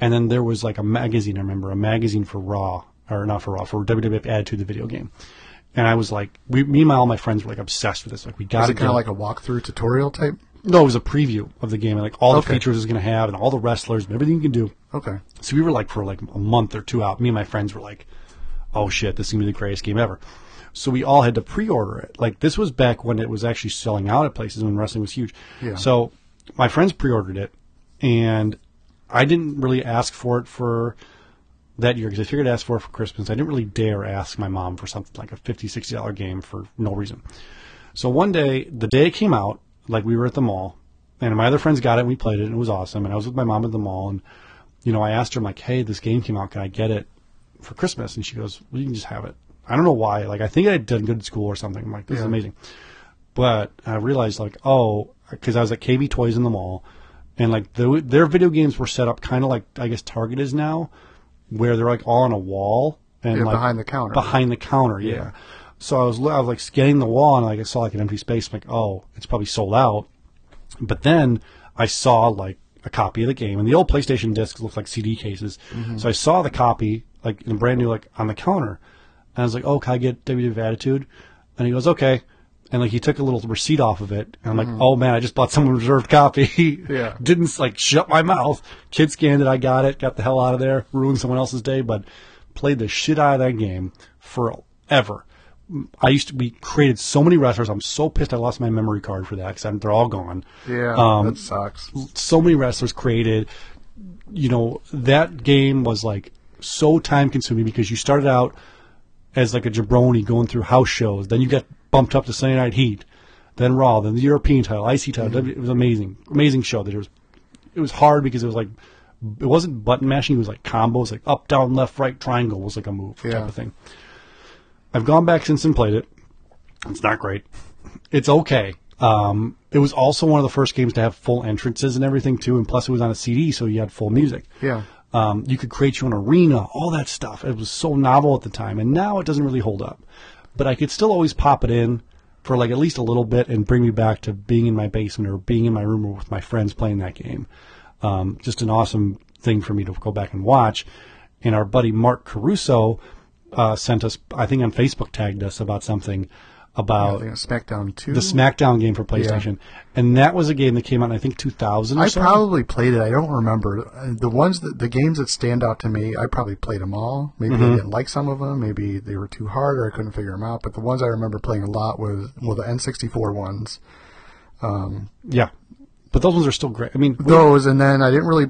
and then there was like a magazine I remember a magazine for Raw or not for Raw for WWF Attitude the video game. And I was like, we, me and my, all my friends were like obsessed with this. Like, we got to it kind of like a walkthrough tutorial type? No, it was a preview of the game, and like all the Okay. features it's going to have, and all the wrestlers, and everything you can do. Okay. So we were like for like a month or two out. Me and my friends were like, "Oh shit, this is gonna be the greatest game ever." So we all had to pre-order it. Like this was back when it was actually selling out at places when wrestling was huge. Yeah. So my friends pre-ordered it, and I didn't really ask for it for that year because I figured I'd ask for it for Christmas. I didn't really dare ask my mom for something like a 50 60 dollar game for no reason. So one day, the day it came out, like we were at the mall, and my other friends got it and we played it and it was awesome. And I was with my mom at the mall and, you know, I asked her, I'm like, hey, this game came out. Can I get it for Christmas? And she goes, well, you can just have it. I don't know why. Like, I think I had done good at school or something. I'm like, this is amazing. But I realized, like, oh, because I was at KB Toys in the mall, and like the, their video games were set up kind of like I guess Target is now, where they're like all on a wall and Yeah, like behind the counter. Behind the counter, yeah. So I was I was like scanning the wall and like I saw like an empty space. I'm like, oh, it's probably sold out. But then I saw like a copy of the game, and the old PlayStation discs looked like CD cases. Mm-hmm. So I saw the copy like in brand new like on the counter, and I was like, oh, can I get WWF Attitude? And he goes, okay. And like he took a little receipt off of it, and I'm like, mm-hmm. oh man, I just bought someone reserved copy. Yeah. Didn't like shut my mouth. Kid scanned it, I got it, got the hell out of there, ruined someone else's day, but played the shit out of that game forever. I used to we created so many wrestlers. I'm so pissed I lost my memory card for that because they're all gone. Yeah, Um, that sucks. so many wrestlers created. You know, that game was like so time consuming because you started out as like a jabroni going through house shows. Then you got bumped up to Sunday Night Heat, then Raw, then the European title, IC title. W- It was amazing, amazing show. That it was, it was hard because it was like, it wasn't button mashing. It was like combos, like up, down, left, right, triangle was like a move Yeah. type of thing. I've gone back since and played it. It's not great. It's okay. Um, it was also one of the first games to have full entrances and everything too, and plus it was on a CD, so you had full music. Yeah. Um, you could create your own arena, all that stuff. It was so novel at the time, and now it doesn't really hold up. But I could still always pop it in for like at least a little bit and bring me back to being in my basement or being in my room with my friends playing that game. Um, just an awesome thing for me to go back and watch. And our buddy Mark Caruso uh, sent us, I think on Facebook tagged us about something about it's SmackDown 2. the SmackDown game for PlayStation, and that was a game that came out in I think 2000 or I so. probably played it. I don't remember Uh, the ones that the games that stand out to me. I probably played them all. Maybe Mm-hmm. I didn't like some of them. Maybe they were too hard, or I couldn't figure them out. But the ones I remember playing a lot was well the N64 ones. yeah, but those ones are still great. I mean, Those, and then I didn't really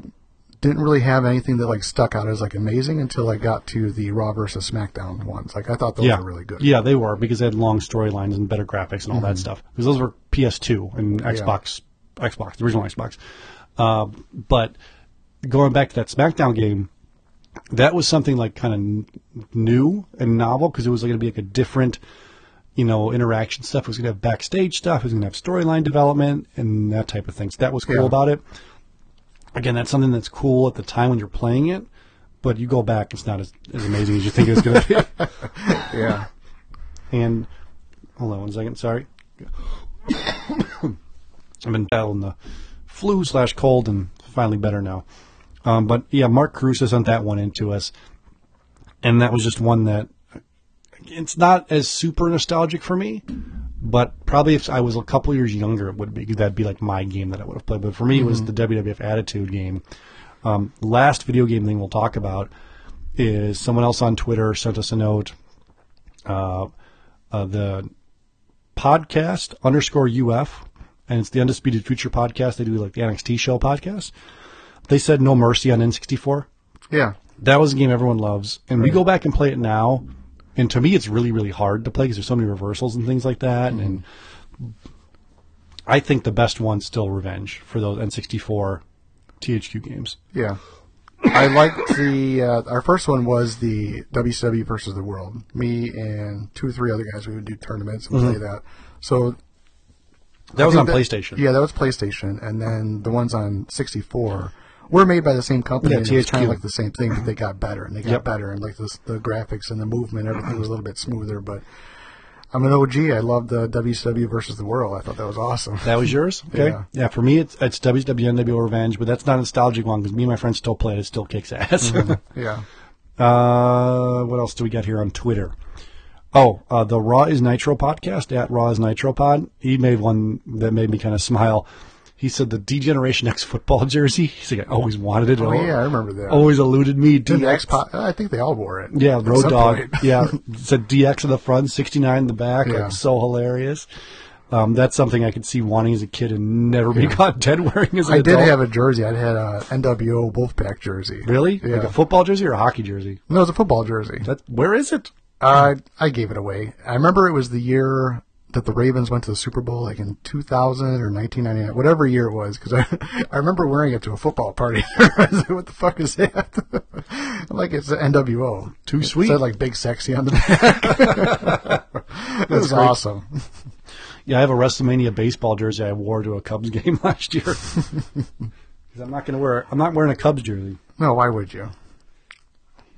didn't really have anything that like stuck out as like amazing until I got to the Raw versus SmackDown ones. Like I thought those yeah, were really good. Yeah, they were because they had long storylines and better graphics and all that stuff. Because those were PS2 and Xbox, Xbox, the original Xbox. Uh, but going back to that SmackDown game, that was something like kind of n- new and novel because it was like going to be like a different, you know, interaction stuff. It was going to have backstage stuff. It was going to have storyline development and that type of thing. So that was cool Yeah. about it. Again, that's something that's cool at the time when you're playing it, but you go back, it's not as, as amazing as you think it's going to be. yeah. And hold on one second. Sorry, I've been battling the flu slash cold, and finally better now. Um, but yeah, Mark Caruso sent that one into us, and that was just one that it's not as super nostalgic for me. But probably if I was a couple years younger, it would be that'd be like my game that I would have played. But for me, it was the WWF Attitude game. Um, last video game thing we'll talk about is someone else on Twitter sent us a note uh, the podcast underscore UF, and it's the Undisputed Future podcast. They do like the NXT show podcast. They said No Mercy on N64. Yeah. That was a game everyone loves, and we go back and play it now. And to me, it's really, really hard to play because there's so many reversals and things like that. And I think the best one's still Revenge for those N64 THQ games. Yeah. I liked the uh, our first one was the WCW versus the World. Me and two or three other guys we would do tournaments and play that. So That was on think PlayStation. Yeah, that was PlayStation, and then the ones on 64 were made by the same company. Yeah, and it was kind of like the same thing, but they got better and they got Yep. better, and like this, the graphics and the movement, everything was a little bit smoother. But I'm an OG. I love the WCW versus the World. I thought that was awesome. That was yours? Okay. Yeah. Yeah, for me, it's, it's WWNW Revenge, but that's not a nostalgic one because me and my friends still play it. It still kicks ass. yeah. uh, what else do we got here on Twitter? Oh, uh, the Raw is Nitro podcast at Raw is Nitro Pod. He made one that made me kind of smile. He said the D-Generation X football jersey. He's like, I always wanted it. Oh yeah, I remember that. Always eluded me. DX. I think they all wore it. Yeah, Road Dog. yeah, it said DX in the front, 69 in the back. Yeah. Like, so hilarious. Um, that's something I could see wanting as a kid and never be caught dead wearing as an I did have a jersey. I had a NWO Wolfpack jersey. Really? Yeah. Like a football jersey or a hockey jersey? no, it was a football jersey. That where is it? Uh, I gave it away. I remember it was the year that the Ravens went to the Super Bowl, like in 2000 or 1999, whatever year it was, because I, I remember wearing it to a football party. I was like, what the fuck is that? Like, it's the NWO. Too It sweet. said like Big Sexy on the back. it was great. awesome. Yeah, I have a WrestleMania baseball jersey I wore to a Cubs game last year. Because I'm not going to wear. I'm not wearing a Cubs jersey. No, why would you?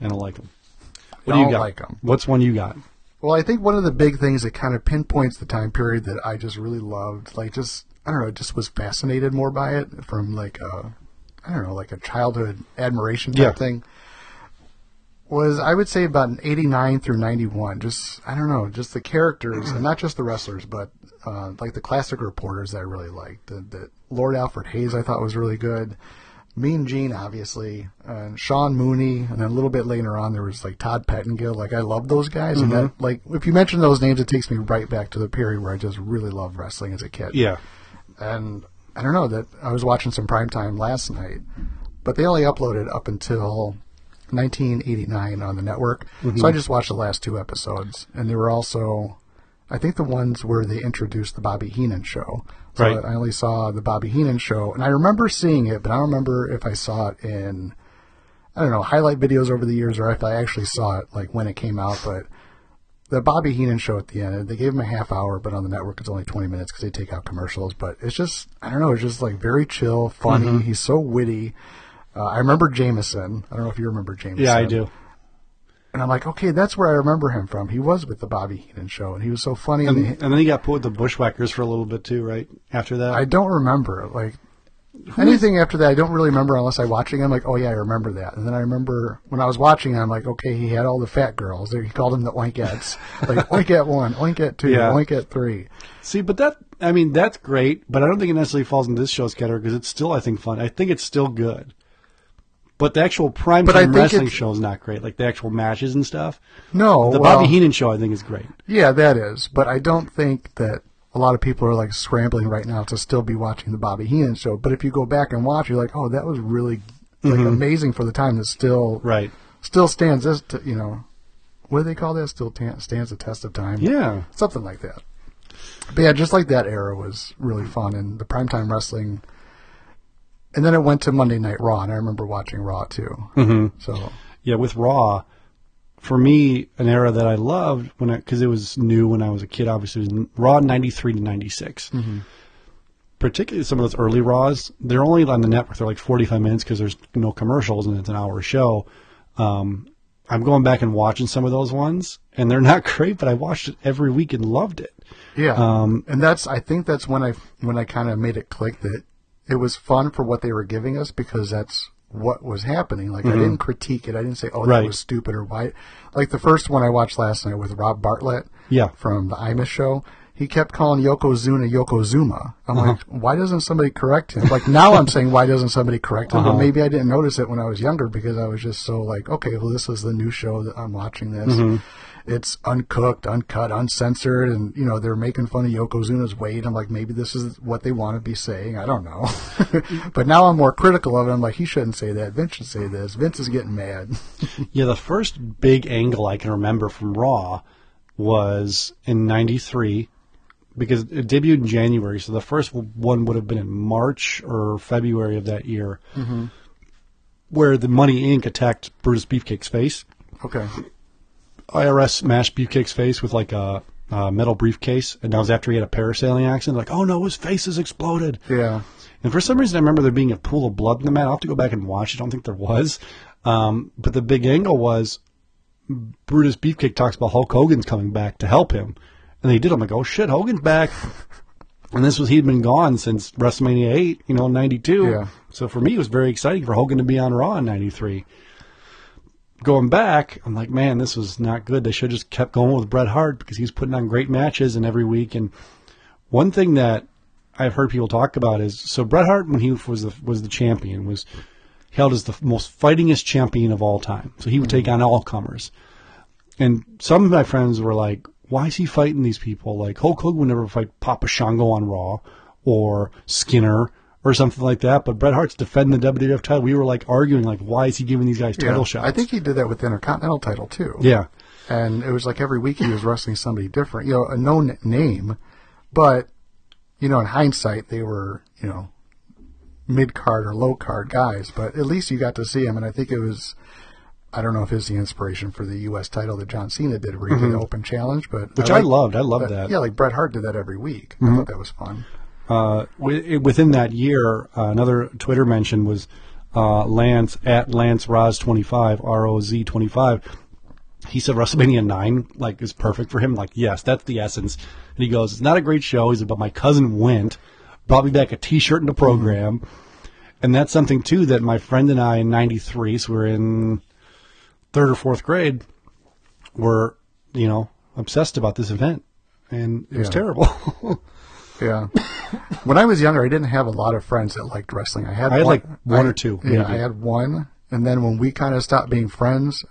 And I don't like them. What do Don't you got? like 'em. What's one you got? Well, I think one of the big things that kind of pinpoints the time period that I just really loved, like just I don't know, just was fascinated more by it from like a I don't know, like a childhood admiration type Yeah. thing. Was I would say about an eighty nine through ninety one. Just I don't know, just the characters and not just the wrestlers, but uh, like the classic reporters that I really liked. The, the Lord Alfred Hayes I thought was really good. Mean Gene, obviously, and Sean Mooney, and then a little bit later on there was like Todd Pettingill. Like I love those guys, and that mm-hmm. like if you mention those names, it takes me right back to the period where I just really loved wrestling as a kid. Yeah. and I don't know that I was watching some primetime last night, but they only uploaded up until 1989 on the network. Mm-hmm. So I just watched the last two episodes, and they were also, I think, the ones where they introduced the Bobby Heenan show. So Right. I only saw the Bobby Heenan show, and I remember seeing it, but I don't remember if I saw it in, I don't know, highlight videos over the years, or if I actually saw it like when it came out. But the Bobby Heenan show at the end, they gave him a half hour, but on the network it's only 20 minutes because they take out commercials. But it's just, I don't know, it's just like very chill, funny. He's so witty. Uh, I remember Jameson. I don't know if you remember Jameson. Yeah, I do. And I'm like, okay, that's where I remember him from. He was with the Bobby Heenan show, and he was so funny. And, And and then he got put with the Bushwhackers for a little bit too, right? After that, I don't remember like anything after that. I don't really remember unless I watching him. Like, oh yeah, I remember that. And then I remember when I was watching, I'm like, okay, he had all the fat girls. He called them the oinkettes. like oinket one, oinket two, Yeah. oinket three. See, but that I mean that's great, but I don't think it necessarily falls into this show's category because it's still I think fun. I think it's still good. But the actual prime time wrestling show is not great. Like the actual matches and stuff. No, The well, Bobby Heenan show I think is great. Yeah, that is. But I don't think that a lot of people are like scrambling right now to still be watching the Bobby Heenan show. But if you go back and watch, you're like, oh, that was really like mm-hmm. amazing for the time. That still Right. still stands as t- you know, what do they call that? Still ta- stands the test of time. Yeah. something like that. But yeah, just like that era was really fun, and the primetime wrestling. And then it went to Monday Night Raw, and I remember watching Raw too. Mm-hmm. So Yeah, with Raw, for me, an era that I loved when because it was new when I was a kid. Obviously, was Raw '93 to '96. Particularly some of those early Raws, they're only on the network. They're like 45 minutes because there's no commercials and it's an hour show. Um, I'm going back and watching some of those ones, and they're not great, but I watched it every week and loved it. Yeah, Um, and that's I think that's when I when I kind of made it click that it was fun for what they were giving us because that's what was happening. Like I didn't critique it. I didn't say, "Oh, that Mm-hmm. Was stupid" or "Why." Like the first one I watched last night with Rob Bartlett, Yeah. from the Imus show. He kept calling Yokozuna Yokozuma. I'm Uh-huh. like, why doesn't somebody correct him? Like now I'm saying, why doesn't somebody correct him? But Uh-huh. maybe I didn't notice it when I was younger because I was just so like, okay, well, this is the new show that I'm watching this. Mm-hmm. It's uncooked, uncut, uncensored, and you know they're making fun of Yokozuna's weight. I'm like, maybe this is what they want to be saying. I don't know. but now I'm more critical of it. I'm like, he shouldn't say that. Vince should say this. Vince is getting mad. Yeah, the first big angle I can remember from Raw was in '93 because it debuted in January. So the first one would have been in March or February of that year, mm-hmm. where the Money Inc. attacked Brutus Beefcake's face. okay. IRS smashed Beefcake's face with like a, a metal briefcase, and that was after he had a parasailing accident. Like, oh no, his face has exploded. Yeah. And for some reason, I remember there being a pool of blood in the mat. I'll have to go back and watch. I don't think there was. Um, but the big angle was Brutus Beefcake talks about Hulk Hogan's coming back to help him. And they did. I'm like, oh shit, Hogan's back. And this was, he'd been gone since WrestleMania 8, you know, 92. Yeah. So for me, it was very exciting for Hogan to be on Raw in 93. Going back, I'm like, man, this was not good. They should have just kept going with Bret Hart because he's putting on great matches and every week. And one thing that I've heard people talk about is so Bret Hart when he was the was the champion was held as the most fightingest champion of all time. So he would take on all comers. And some of my friends were like, "Why is he fighting these people? Like Hulk Hogan would never fight Papa Shango on Raw or Skinner." Or something like that, but Bret Hart's defending the WWF title. We were like arguing, like, why is he giving these guys title Yeah. shots? I think he did that with the Intercontinental title too. yeah, and it was like every week he was wrestling somebody different, you know, a known name, but you know, in hindsight, they were you know mid card or low card guys, but at least you got to see him, and I think it was. I don't know if it's the inspiration for the U.S. title that John Cena did, where he did an open challenge, but Mm-hmm. which I, loved. I loved that. Yeah, like Bret Hart did that every week. I thought that was fun. Uh, wi- within that year, uh, another Twitter mention was uh, Lance at Lance Roz twenty five R O Z twenty five. He said WrestleMania nine like is perfect for him. Like yes, that's the essence. And he goes, it's not a great show. He said, but my cousin went, brought me back a T-shirt and a program, and that's something too that my friend and I in '93, so we we're in third or fourth grade, were you know obsessed about this event, and it was terrible. Yeah. when I was younger, I didn't have a lot of friends that liked wrestling. I had I had, one, like, one I- or two, Yeah, maybe. I had one, and then when we kind of stopped being friends,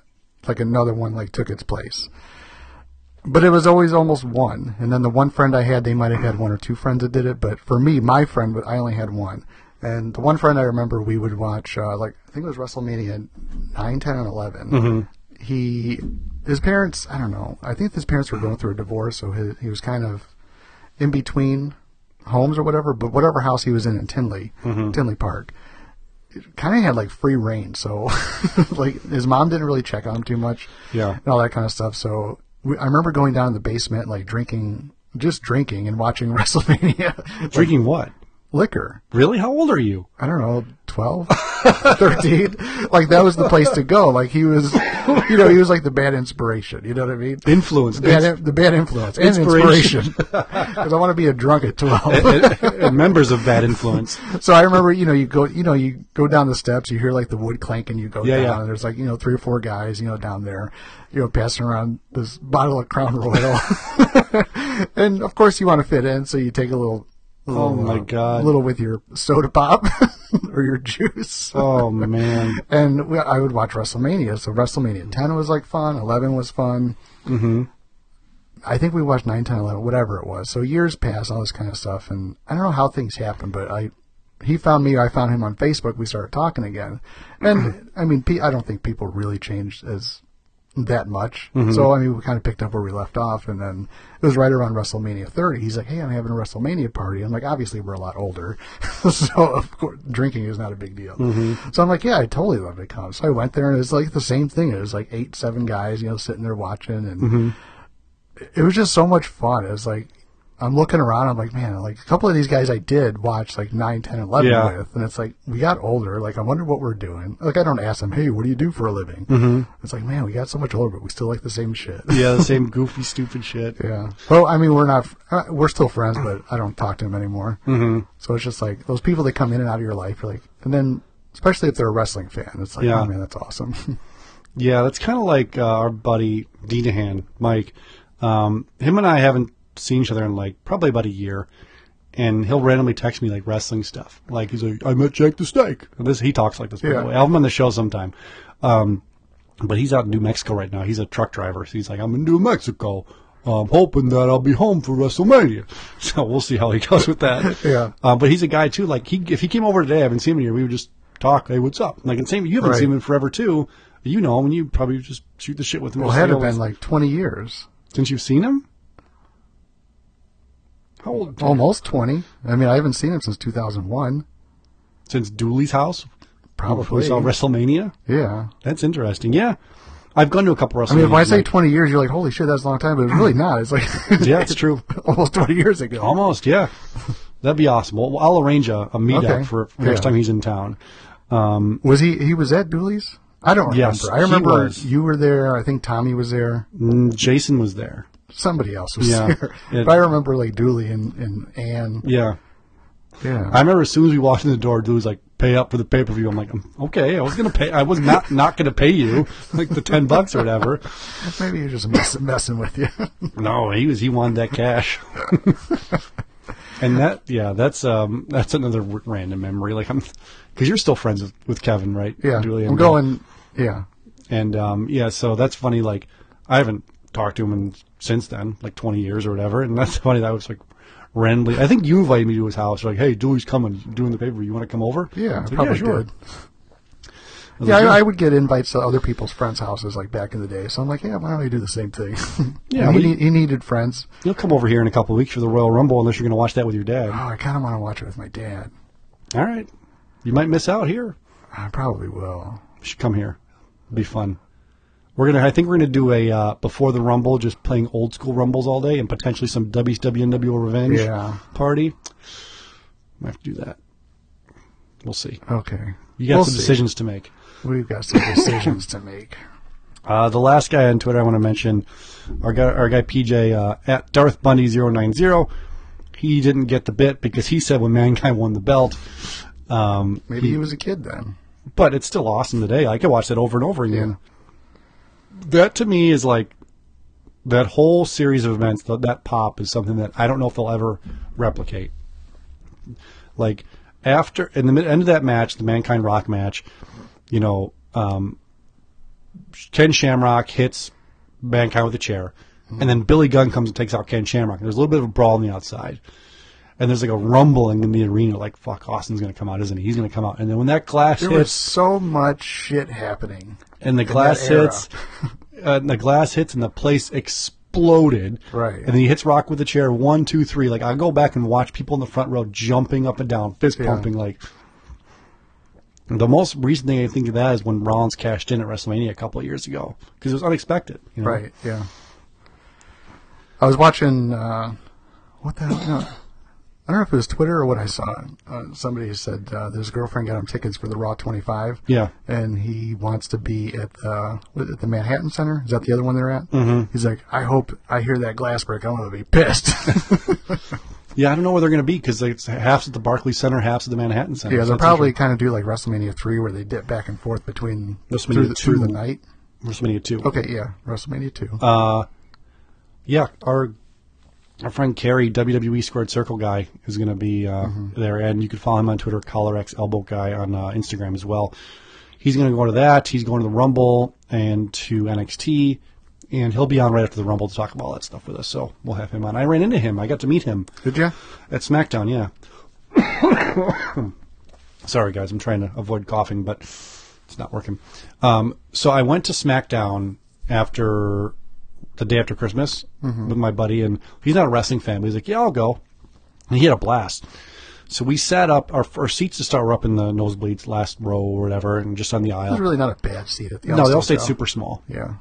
like another one like took its place. But it was always almost one, and then the one friend I had, they might have had one or two friends that did it. But for me, my friend, but I only had one. And the one friend I remember, we would watch, uh, like I think it was WrestleMania 9, 10, and 11. He, his parents, I don't know. I think his parents were going through a divorce, so his, he was kind of in between homes or whatever, but whatever house he was in in Tinley, mm-hmm. Tinley Park, kind of had like free reign. So, like his mom didn't really check on him too much, Yeah. and all that kind of stuff. So we, I remember going down in the basement, like drinking, just drinking and watching WrestleMania, Like, Drinking what? Liquor. Really? How old are you? I don't know, 12, 13. Like that was the place to go. Like he was, you know, he was like the bad inspiration. You know what I mean? Influence. The bad, the bad influence and Inspiration. Because I want to be a drunk at 12. and, and members of bad influence. so I remember, you know, you go, you know, you go down the steps, you hear like the wood clanking, you go Yeah, down, yeah. and there's like, you know, three or four guys, you know, down there, you know, passing around this bottle of Crown Royal. and of course you want to fit in, so you take a little Oh, my uh, God. little with your soda pop or your juice. Oh man. And we, I would watch WrestleMania. So WrestleMania 10 was like fun, 11 was fun. Mm-hmm. I think we watched 9, 10, 11, whatever it was. So years passed, all this kind of stuff. And I don't know how things happened, but I, he found me, I found him on Facebook. We started talking again. And I mean, I don't think people really changed as that much. Mm-hmm. So I mean, we kind of picked up where we left off, and then it was right around WrestleMania 30. He's like, "Hey, I'm having a WrestleMania party." I'm like, "Obviously, we're a lot older, so of course, drinking is not a big deal." Mm-hmm. So I'm like, "Yeah, I totally love to come." So I went there, and it's like the same thing. It was like eight, seven guys, you know, sitting there watching, and mm-hmm. it was just so much fun. It was like. I'm looking around. I'm like, man, like a couple of these guys I did watch like 9, 10, 11 Yeah. with. And it's like, we got older. Like, I wonder what we're doing. Like, I don't ask them, hey, what do you do for a living? Mm-hmm. It's like, man, we got so much older, but we still like the same shit. Yeah, the same goofy, stupid shit. Yeah. Well, I mean, we're not, uh, we're still friends, but I don't talk to them anymore. Mm-hmm. So it's just like those people that come in and out of your life, you're like, and then, especially if they're a wrestling fan, it's like, Yeah. oh man, that's awesome. Yeah, that's kind of like uh, our buddy Dinahan, Mike. Um, him and I haven't seen each other in like probably about a year, and he'll randomly text me like wrestling stuff. Like he's like, "I met Jake the Snake." And this he talks like this. By Yeah. the way, I'll have him on the show sometime. Um, but he's out in New Mexico right now. He's a truck driver, so he's like, "I'm in New Mexico." I'm hoping that I'll be home for WrestleMania. So we'll see how he goes with that. Yeah. Uh, but he's a guy too. Like he, if he came over today, I haven't seen him here. We would just talk. Hey, what's up? Like, and same. You haven't Right. seen him in forever too. You know him, and you probably just shoot the shit with him. well, it had to been like 20 years. since you've seen him. How old? Almost 20. I mean, I haven't seen him since 2001. Since Dooley's house. Probably. we saw WrestleMania. Yeah. That's interesting. Yeah, I've gone to a couple WrestleMania. I mean, if I say like- 20 years, you're like, holy shit, that's a long time, but it's really not. It's like, yeah, it's true. almost 20 years ago. Almost, yeah. That'd be awesome. Well, I'll arrange a, a meetup Okay. for, the next Yeah. time he's in town. Um, Was he, he was at Dooley's? I don't remember. Yes, I he remember was. you were there. I think Tommy was there. mm, Jason was there. Somebody else was Yeah. there. It- but I remember like Dooley and, and Ann. Yeah. Yeah. I remember as soon as we walked in the door, Dude was like, "Pay up for the pay per view." I'm like, "Um, "Okay, I was gonna pay. I was not not gonna pay you like the ten bucks or whatever." Maybe you're just mess, messing with you. No, he was he wanted that cash. and that yeah, that's um that's another random memory. Like I'm because you're still friends with, with Kevin, right? yeah. Julie I'm going. Yeah. And um yeah, so that's funny. Like I haven't talked to him in, since then, like 20 years or whatever. And that's funny. That was like randomly. I think you invited me to his house. You're like, hey, Dewey's coming, doing the paper. You want to come over? Yeah. I like, probably sure. did. I Yeah, like, I, I would get invites to other people's friends' houses like back in the day. So I'm like, yeah, why don't we do the same thing? Yeah, he, he needed friends. You'll come over here in a couple of weeks for the Royal Rumble unless you're going to watch that with your dad. Oh, I kind of want to watch it with my dad. All right. You might miss out here. I probably will. You should come here. It'll be fun. We're gonna. I think we're gonna do a uh, before the Rumble, just playing old school Rumbles all day, and potentially some WCW Revenge Yeah. party. Might have to do that. We'll see. Okay. You got We'll some see. decisions to make. We've got some decisions to make. Uh, the last guy on Twitter I want to mention, our guy, our guy PJ uh, at Darth Bundy 090 He didn't get the bit because he said when Mankind won the belt. Um, Maybe he was a kid then. but it's still awesome today. I could watch that over and over again. That to me is like that whole series of events. That, that pop is something that I don't know if they'll ever replicate. Like after in the end of that match, the Mankind Rock match, you know, um, Ken Shamrock hits Mankind with a chair, and then Billy Gunn comes and takes out Ken Shamrock. There's a little bit of a brawl on the outside. And there's like a rumbling in the arena, like "fuck, Austin's going to come out, isn't he? He's going to come out." And then when that glass hits There was so much shit happening. and the glass hits, uh, and the glass hits, and the place exploded. Right. And then he hits Rock with the chair. One, two, three. Like I go back and watch people in the front row jumping up and down, fist Yeah. pumping. Like the most recent thing I think of that is when Rollins cashed in at WrestleMania a couple of years ago because it was unexpected. You know? Right, yeah. I was watching, uh, what the hell? I don't know if it was Twitter or what I saw. Uh, somebody said uh, his girlfriend got him tickets for the Raw 25. Yeah. And he wants to be at the at the Manhattan Center. Is that the other one they're at? Mm-hmm. He's like, I hope I hear that glass break. I'm going to be pissed. Yeah, I don't know where they're going to be because it's half's at the Barclays Center, half's at the Manhattan Center. yeah, So they'll probably kind of do like WrestleMania 3 where they dip back and forth between WrestleMania through the, through the 2. night. WrestleMania two. Okay, yeah, WrestleMania 2. Uh, Yeah, our our friend Kerry, WWE Squared Circle guy, is going to be uh, Mm-hmm. there, and you can follow him on Twitter, CollarX Elbow Guy on uh, Instagram as well. He's going to go to that. He's going to the Rumble and to NXT, and he'll be on right after the Rumble to talk about all that stuff with us. So we'll have him on. I ran into him. I got to meet him Did you? at SmackDown. Yeah. Sorry, guys. I'm trying to avoid coughing, but it's not working. Um, so I went to SmackDown after the day after Christmas mm-hmm. with my buddy, and he's not a wrestling fan, but he's like, "Yeah, I'll go." And he had a blast. So we sat up. Our, our seats to start were up in the nosebleeds, last row or whatever, and just on the aisle. It was really not a bad seat at the no, they all stayed though. super small. Yeah.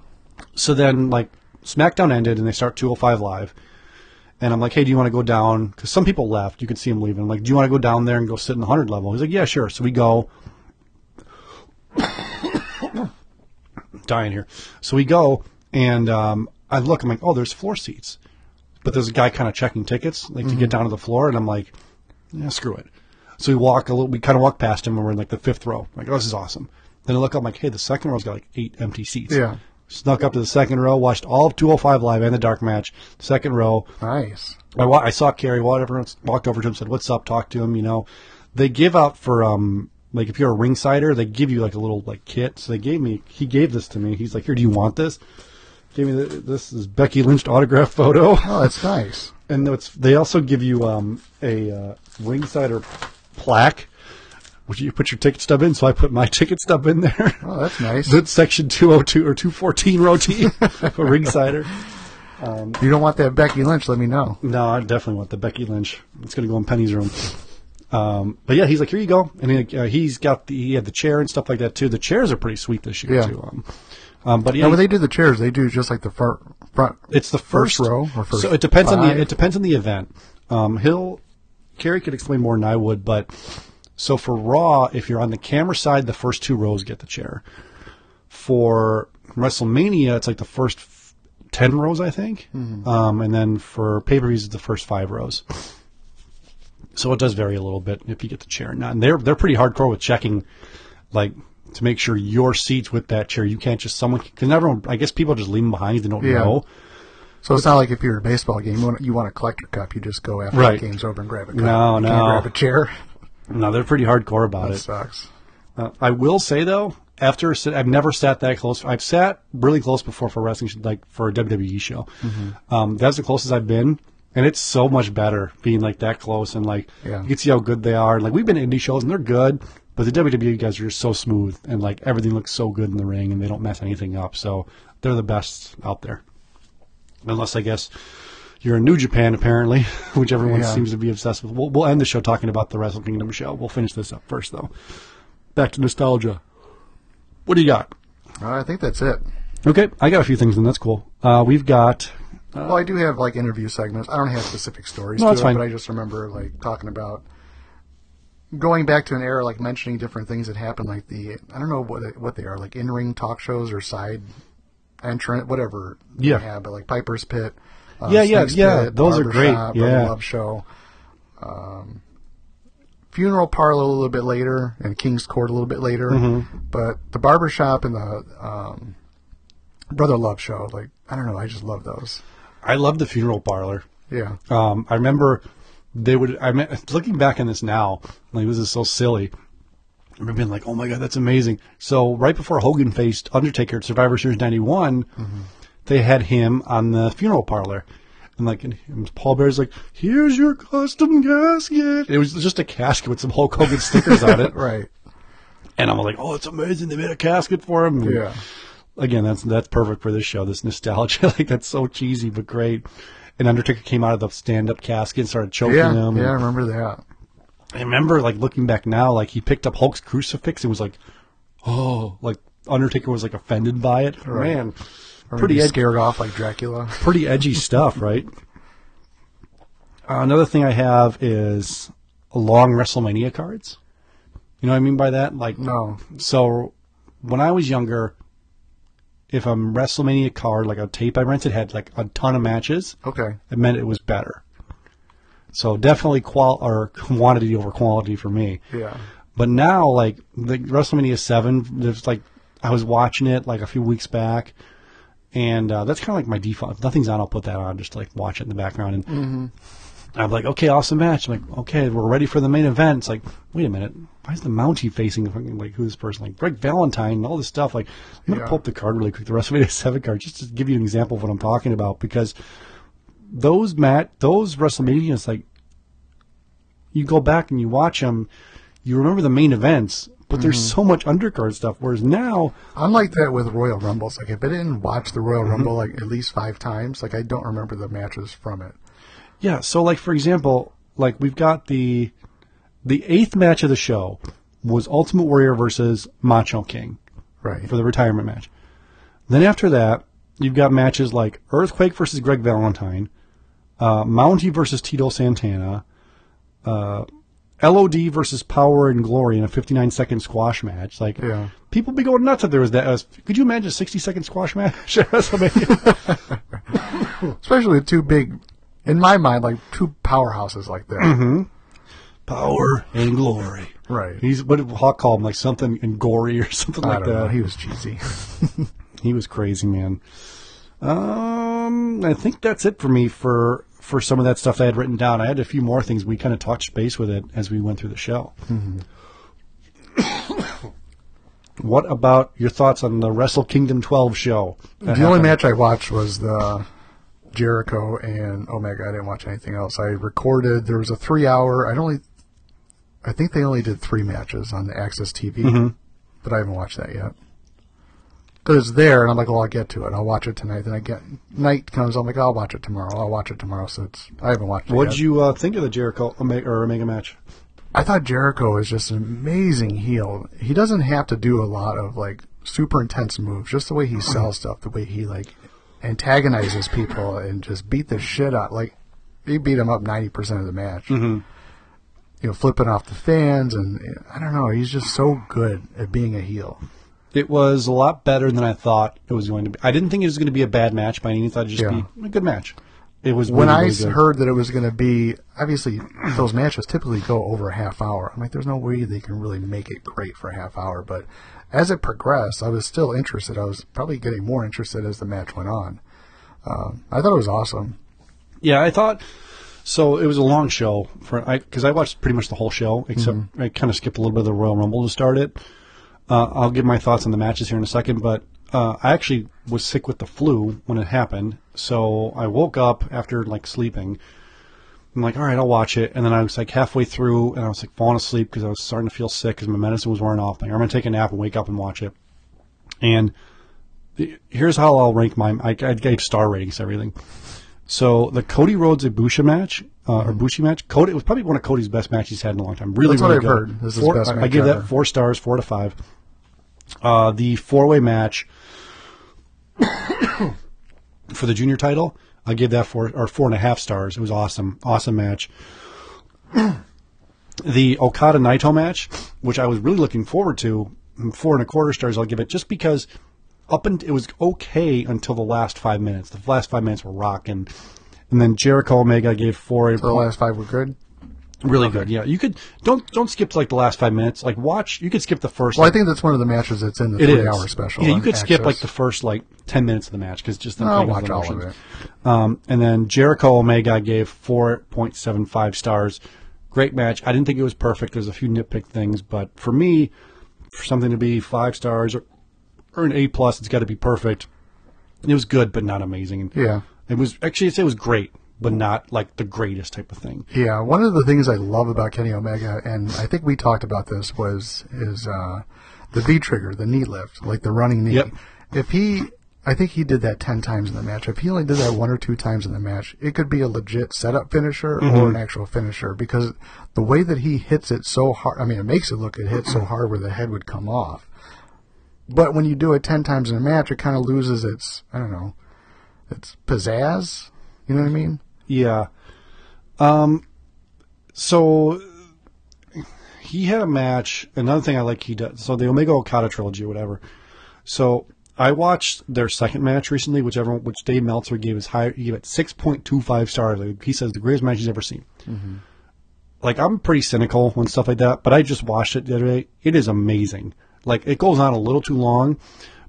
So then, like, SmackDown ended and they start 205 Live. And I'm like, hey, do you want to go down? Because some people left. You could see them leaving. I'm like, do you want to go down there and go sit in the 100 level? He's like, yeah, sure. So we go. dying here. So we go, and um, I look. I'm like, oh, there's floor seats. But there's a guy kind of checking tickets, like to get down to the floor. And I'm like, yeah, screw it. So we walk a little. We kind of walk past him, and we're in like the fifth row. I'm like, oh, this is awesome. Then I look up, I'm like, hey, the second row's got like eight empty seats. Yeah. Snuck up to the second row, watched all of 205 live and the dark match. Second row, Nice. I, wa- I saw Kerry. Whatever, walked over to him, said, "What's up?" Talked to him. You know, they give out for um like if you're a ringsider, they give you like a little like kit. So they gave me. He gave this to me. He's like, "Here, do you want this?" Gave me the, this is Becky Lynch autograph photo, Oh, that's nice. and it's they also give you um a uh, ringsider plaque. Would you put your ticket stub in, so I put my ticket stub in there. Oh, that's nice. That's section 202 or 214 row T for ringsider. If you don't want that Becky Lynch, let me know. No, I definitely want the Becky Lynch. It's going to go in Penny's room. Um, but yeah, he's like, here you go, and he, uh, he's got the he had the chair and stuff like that too. The chairs are pretty sweet this year Yeah. too. Um, um, but yeah, Now, when they do the chairs, they do just like the front, front it's the first, first row or first So it depends on the it depends on the event. Um, he'll Kerry could explain more than I would, but so for Raw, if you're on the camera side, the first two rows get the chair. For WrestleMania, it's like the first f- ten rows, I think, Mm-hmm. um, and then for pay per views, it's the first five rows. So it does vary a little bit if you get the chair or not. And they're they're pretty hardcore with checking, like to make sure your seat's with that chair. You can't just someone because everyone. I guess people just leave them behind. They don't Yeah. know. So it's not like if you're at a baseball game, you want, you want a collector cup, you just go after Right. the game's over and grab a cup. No, you no. Grab a chair. No, they're pretty hardcore about That it. sucks. Uh, I will say though, after I've never sat that close. I've sat really close before for wrestling, like for a WWE show. Mm-hmm. Um, that's the closest I've been, and it's so much better being like that close and like Yeah. you can see how good they are. Like we've been to indie shows and they're good, but the WWE guys are just so smooth and like everything looks so good in the ring and they don't mess anything up. So they're the best out there, unless I guess. You're in New Japan, apparently, which everyone Yeah. seems to be obsessed with. We'll, we'll end the show talking about the Wrestle Kingdom show. We'll finish this up first, though. Back to nostalgia. What do you got? Uh, I think that's it. Okay, I got a few things, and that's cool. Uh, we've got. well, I do have like interview segments. I don't have specific stories No, to that's it, fine. but I just remember like talking about going back to an era, like mentioning different things that happened, like the I don't know what they, what they are, like in ring talk shows or side entrant, whatever. Yeah. have, but like Piper's Pit. Uh, Yeah, yeah, Snake's yeah, Pit, those are great, Brother yeah. Love Show. Um, funeral parlor a little bit later, and King's Court a little bit later. Mm-hmm. But the barbershop and the um, Brother Love Show, like I don't know, I just love those. I love the funeral parlor. Yeah. Um, I remember they would. I mean, looking back on this now, like this is so silly. I remember being like, "Oh my god, that's amazing!" So right before Hogan faced Undertaker at Survivor Series '91, mm-hmm. they had him on the funeral parlor, and like, and Paul Bearer's like, "Here's your custom casket." It was just a casket with some Hulk Hogan stickers on it, Right. and I'm like, "Oh, it's amazing! They made a casket for him." And Yeah. again, that's that's perfect for this show. This nostalgia, like that's so cheesy but great. And Undertaker came out of the stand-up casket and started choking Yeah. him. Yeah, I remember that. I remember, like looking back now, like he picked up Hulk's crucifix and was like, "Oh!" Like Undertaker was like offended by it. Right. Man, pretty ed- scared off like Dracula. pretty edgy stuff, right? Another thing I have is long WrestleMania cards. You know what I mean by that? Like No. So when I was younger, if a WrestleMania card, like a tape I rented, had like a ton of matches, Okay. it meant it was better. So definitely qual or quantity over quality for me. Yeah. But now, like the WrestleMania Seven, there's like I was watching it like a few weeks back, and uh, that's kind of like my default. If nothing's on, I'll put that on, just like watch it in the background. And I'm like, okay, awesome match. I'm like, okay, we're ready for the main event. It's like, wait a minute, why is the Mountie facing fucking, like who's this person? Like Greg Valentine and all this stuff. Like, I'm gonna Yeah. pull up the card really quick, the WrestleMania Seven card, just to give you an example of what I'm talking about because those mat those WrestleManias like you go back and you watch them, you remember the main events, but there's mm-hmm. so much undercard stuff. Whereas now, I'm like that with Royal Rumbles. Like if I didn't watch the Royal mm-hmm. Rumble like at least five times, like I don't remember the matches from it. yeah. So like for example, like we've got the the eighth match of the show was Ultimate Warrior versus Macho King Right. for the retirement match. Then after that, you've got matches like Earthquake versus Greg Valentine, uh, Mountie versus Tito Santana, uh, LOD versus Power and Glory in a 59 second squash match. Like, Yeah. people be going nuts if there was that. Uh, could you imagine a 60 second squash match at WrestleMania? Especially with two big, in my mind, like two powerhouses like that. Power and Glory. Right. He's what did Hawk call him? Like something and gory or something I like that. know. He was cheesy. He was crazy, man. Um, I think that's it for me for for some of that stuff I had written down. I had a few more things. We kind of touched base with it as we went through the show. what about your thoughts on the Wrestle Kingdom 12 show? the only match I watched was the Jericho and Omega. I didn't watch anything else. I recorded. There was a three-hour. I only, I think they only did three matches on the AXS TV, Mm-hmm. but I haven't watched that yet. Because it's there, and I'm like, well, I'll get to it. I'll watch it tonight. Then I get night comes. I'm like, I'll watch it tomorrow. I'll watch it tomorrow. So it's I haven't watched it What'd yet. you uh, think of the Jericho Omega, or Omega match? I thought Jericho is just an amazing heel. He doesn't have to do a lot of like super intense moves. Just the way he sells stuff, the way he like antagonizes people and just beat the shit out. Like he beat him up ninety percent of the match. Mm-hmm. You know, flipping off the fans, and I don't know. He's just so good at being a heel. It was a lot better than I thought it was going to be. I didn't think it was going to be a bad match by any means. I thought it'd just Yeah. be a good match. It was When really, I really s- good. heard that it was going to be, obviously those matches typically go over a half hour. I'm like, there's no way they can really make it great for a half hour. But as it progressed, I was still interested. I was probably getting more interested as the match went on. Um, I thought it was awesome. Yeah, I thought so. It was a long show for I because I watched pretty much the whole show except I kind of skipped a little bit of the Royal Rumble to start it. Uh, I'll give my thoughts on the matches here in a second, but uh, I actually was sick with the flu when it happened, so I woke up after like sleeping. I'm like, all right, I'll watch it, and then I was like halfway through, and I was like falling asleep because I was starting to feel sick because my medicine was wearing off. I'm like, I'm gonna take a nap and wake up and watch it. And the, here's how I'll rank my. I, I gave star ratings everything. So the Cody Rhodes Ibushi match, uh, or Bushi match, Cody it was probably one of Cody's best matches he's had in a long time. Really, That's what really I've good. heard. This is Four- best I, I give that four stars, four to five. Uh, the four way match for the junior title, I give that four or four and a half stars. It was awesome, awesome match. the Okada Naito match, which I was really looking forward to, four and a quarter stars. I'll give it just because up and it was okay until the last five minutes. The last five minutes were rocking, and then Jericho Omega gave four. The last five were good. really good. Yeah, you could don't don't skip to like the last five minutes. Like watch, you could skip the first. Well, I think that's one of the matches that's in the it is three-hour special. Yeah, you could skip like the first like ten minutes of the match because just them I'll watch the all of it. Um, and then Jericho Omega gave four point seven five stars. Great match. I didn't think it was perfect. There's a few nitpick things, but for me, for something to be five stars or, an A plus, it's got to be perfect. It was good, but not amazing. Yeah. It was actually I'd say it was great, but not like the greatest type of thing. Yeah, one of the things I love about Kenny Omega, and I think we talked about this, was is uh, the V trigger, the knee lift, like the running knee. Yep. If he, I think he did that ten times in the match. If he only did that one or two times in the match, it could be a legit setup finisher or an actual finisher because the way that he hits it so hard. I mean, it makes it look it hit so hard where the head would come off. But when you do it ten times in a match, it kind of loses its I don't know, its pizzazz. You know what I mean? Yeah. Um. So he had a match. Another thing I like he does. So the Omega Okada trilogy or whatever. So I watched their second match recently, which everyone, which Dave Meltzer gave his high. He gave it six point two five stars. Like, He says the greatest match he's ever seen. Like I'm pretty cynical when stuff like that, but I just watched it the other day. It is amazing. Like it goes on a little too long,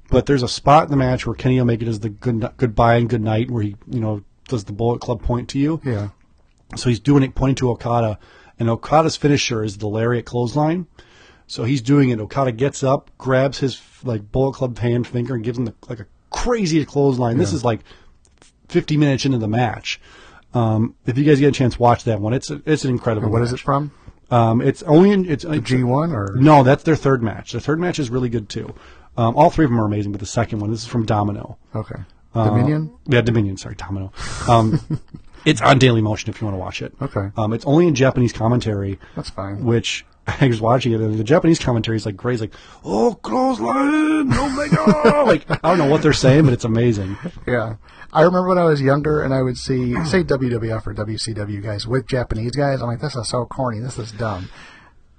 but there's a spot in the match where Kenny Omega does the good goodbye and good night, where he you know does the Bullet Club point to you. Yeah. So he's doing it pointing to Okada, and Okada's finisher is the lariat clothesline. So he's doing it. Okada gets up, grabs his like Bullet Club hand finger, and gives him the, like a crazy clothesline. This is like 50 minutes into the match. Um, if you guys get a chance, watch that one. It's a, it's an incredible. And what is match. it from? Um, it's only in, it's G1 or? no, that's their third match. Their third match is really good too. Um, all three of them are amazing, but the second one, this is from Domino. Okay. Uh, Dominion? Yeah, Dominion. Sorry, Domino. Um, it's on Daily Motion if you want to watch it. Okay. Um, it's only in Japanese commentary. That's fine. Which I was watching it, and the Japanese commentary is like crazy, like "Oh, clothesline, Omega!" like I don't know what they're saying, but it's amazing. Yeah. I remember when I was younger and I would see, say, WWF or WCW guys with Japanese guys. I'm like, this is so corny. This is dumb.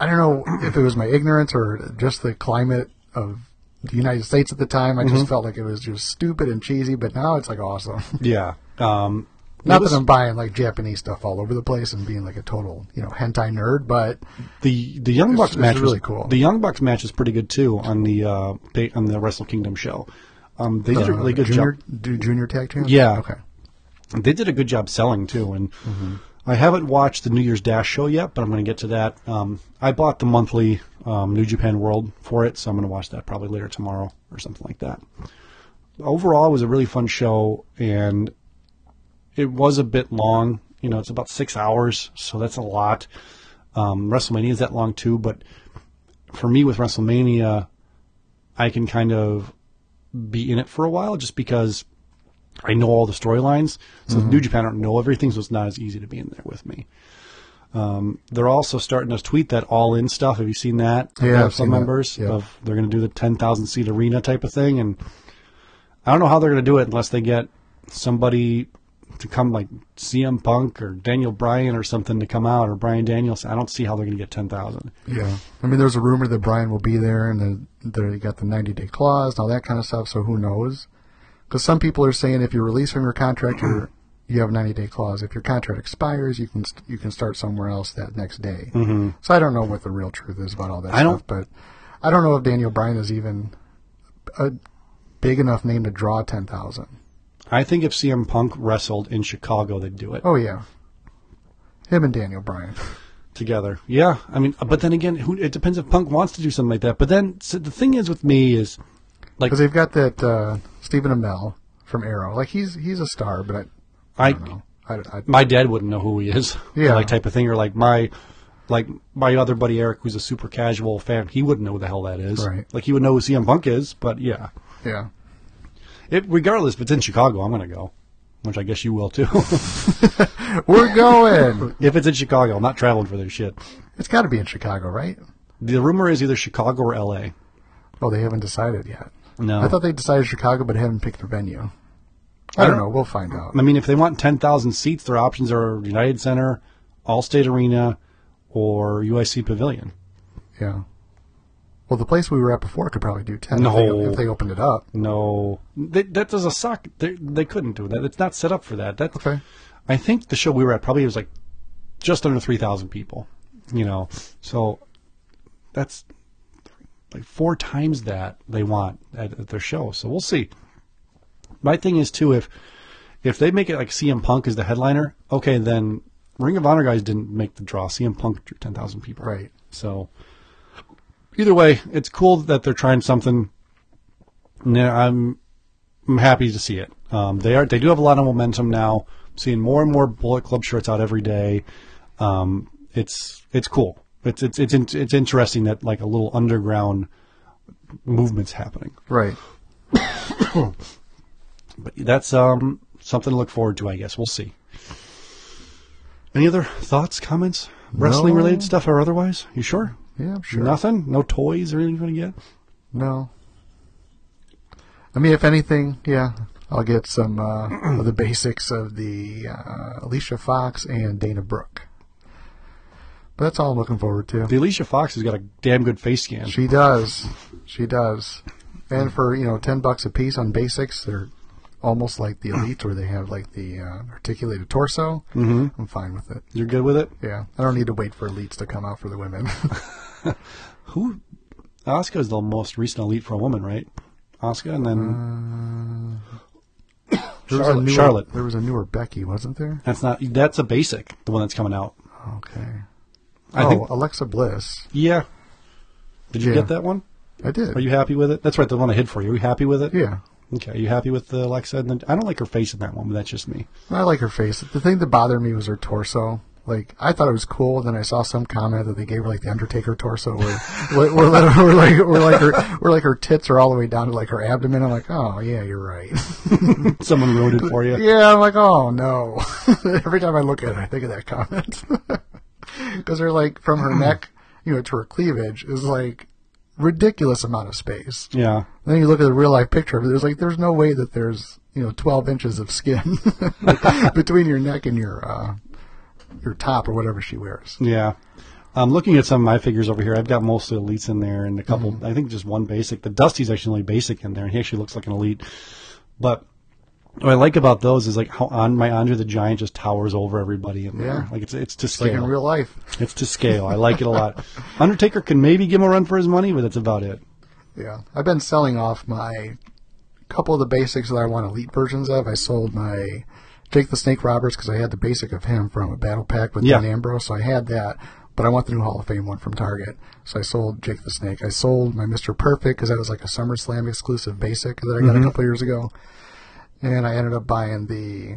I don't know if it was my ignorance or just the climate of the United States at the time. I Mm-hmm. just felt like it was just stupid and cheesy, but now it's like awesome. Yeah. Um, Not was- that I'm buying like Japanese stuff all over the place and being like a total, you know, hentai nerd, but the the Young Bucks match really was, cool. The Young Bucks match is pretty good too on the uh, on the Wrestle Kingdom show. Um, they did a really good junior, job. do junior tag champ? Yeah. Okay. They did a good job selling too, and Mm-hmm. I haven't watched the New Year's Dash show yet, but I'm going to get to that. Um, I bought the monthly um, New Japan World for it, so I'm going to watch that probably later tomorrow or something like that. Overall, it was a really fun show, and it was a bit long. You know, it's about six hours, so that's a lot. Um, WrestleMania is that long too, but for me with WrestleMania, I can kind of be in it for a while just because I know all the storylines. So Mm-hmm. New Japan don't know everything, so it's not as easy to be in there with me. Um, they're also starting to tweet that all in stuff. Have you seen that? Yeah, I've some members Yeah. of they're going to do the ten thousand seat arena type of thing, and I don't know how they're going to do it unless they get somebody to come like CM Punk or Daniel Bryan or something to come out or Brian Daniels. I don't see how they're going to get ten thousand. Yeah. I mean, there's a rumor that Brian will be there and then they got the 90 day clause and all that kind of stuff, so who knows? Because some people are saying if you release from your contract, you're, you have a 90 day clause. If your contract expires, you can st- you can start somewhere else that next day. Mm-hmm. So I don't know what the real truth is about all that I don't- stuff, but I don't know if Daniel Bryan is even a big enough name to draw 10,000. I think if CM Punk wrestled in Chicago, they'd do it. Oh, yeah. Him and Daniel Bryan. together. Yeah, I mean, but then again, who, it depends if Punk wants to do something like that. But then so the thing is with me is like Because they've got that uh, Stephen Amell from Arrow. Like, he's he's a star, but I, I I, don't know. I, I, my dad wouldn't know who he is, Yeah. like type of thing, or like my like my other buddy Eric, who's a super casual fan, he wouldn't know who the hell that is. Right. Like he would know who CM Punk is, but yeah, yeah. It regardless if it's in Chicago, I'm gonna go, which I guess you will too. We're going. if it's in Chicago, I'm not traveling for this shit. it's got to be in Chicago, right? The rumor is either Chicago or L.A. Oh, they haven't decided yet. No, I thought they decided Chicago, but haven't picked their venue. I, I don't don't- know. We'll find out. I mean, if they want 10,000 seats, their options are United Center, Allstate Arena, or UIC Pavilion. Yeah. Well, the place we were at before could probably do ten. No. If, they, if they opened it up. No, they, that does a suck. They, they couldn't do that. It's not set up for that. That's, Okay. I think the show we were at probably was like just under 3,000 people, you know, so that's like four times that they want at, at their show. So we'll see. My thing is too, if, if they make it like CM Punk is the headliner, okay, then Ring of Honor guys didn't make the draw. CM Punk drew 10,000 people. Right. So either way, it's cool that they're trying something. No, I'm I'm happy to see it. Um, they are they do have a lot of momentum now. I'm seeing more and more Bullet Club shirts out every day. Um, it's it's cool. It's it's it's in, it's interesting that like a little underground movement's happening. Right. But that's um something to look forward to. I guess we'll see. Any other thoughts, comments, wrestling related stuff or otherwise? You sure? Yeah, I'm sure. Nothing? No toys or anything you want to get? No. I mean, if anything, yeah, I'll get some uh, of the basics of the uh, Alicia Fox and Dana Brooke. But that's all I'm looking forward to. The Alicia Fox has got a damn good face scan. She does. She does. And for, you know, 10 bucks a piece on basics, they're almost like the elites where they have like the uh, articulated torso. Mm-hmm. I'm fine with it. You're good with it? Yeah. I don't need to wait for elites to come out for the women. Who? Asuka is the most recent elite for a woman, right? Asuka, and then uh, There was a Charlotte. newer, Charlotte. There was a newer Becky, wasn't there? That's not. That's a basic. The one that's coming out. Okay. I oh, think. Alexa Bliss. Yeah. Did you Yeah. get that one? I did. Are you happy with it? That's right. The one I hid for you. Are you happy with it? Yeah. Okay. Are you happy with the Alexa? And then, I don't like her face in that one, but that's just me. I like her face. The thing that bothered me was her torso. Like I thought it was cool. And Then I saw some comment that they gave her like the Undertaker torso, where where, where, like where like her where like her tits are all the way down to like her abdomen. I'm like, oh yeah, you're right. Someone wrote it for you. yeah, I'm like, oh no. Every time I look at it, I think of that comment because they're like from her neck, you know, to her cleavage is like ridiculous amount of space. Yeah. Then you look at the real life picture of it. There's like there's no way that there's you know 12 inches of skin between your neck and your uh, your top or whatever she wears. Yeah. I'm looking at some of my figures over here. I've got mostly elites in there and a couple, Mm-hmm. I think just one basic. The Dusty's actually only basic in there, and he actually looks like an elite. But what I like about those is like how on my Andre the Giant just towers over everybody in there. Yeah. Like it's it's to It's like scale. in real life. it's to scale. I like it a lot. Undertaker can maybe give him a run for his money, but that's about it. Yeah, I've been selling off my couple of the basics that I want elite versions of. I sold my Jake the Snake Roberts because I had the basic of him from a battle pack with Yeah. Dean Ambrose, so I had that. But I want the new Hall of Fame one from Target, so I sold Jake the Snake. I sold my Mister Perfect because that was like a SummerSlam exclusive basic that I got Mm-hmm. a couple years ago, and I ended up buying the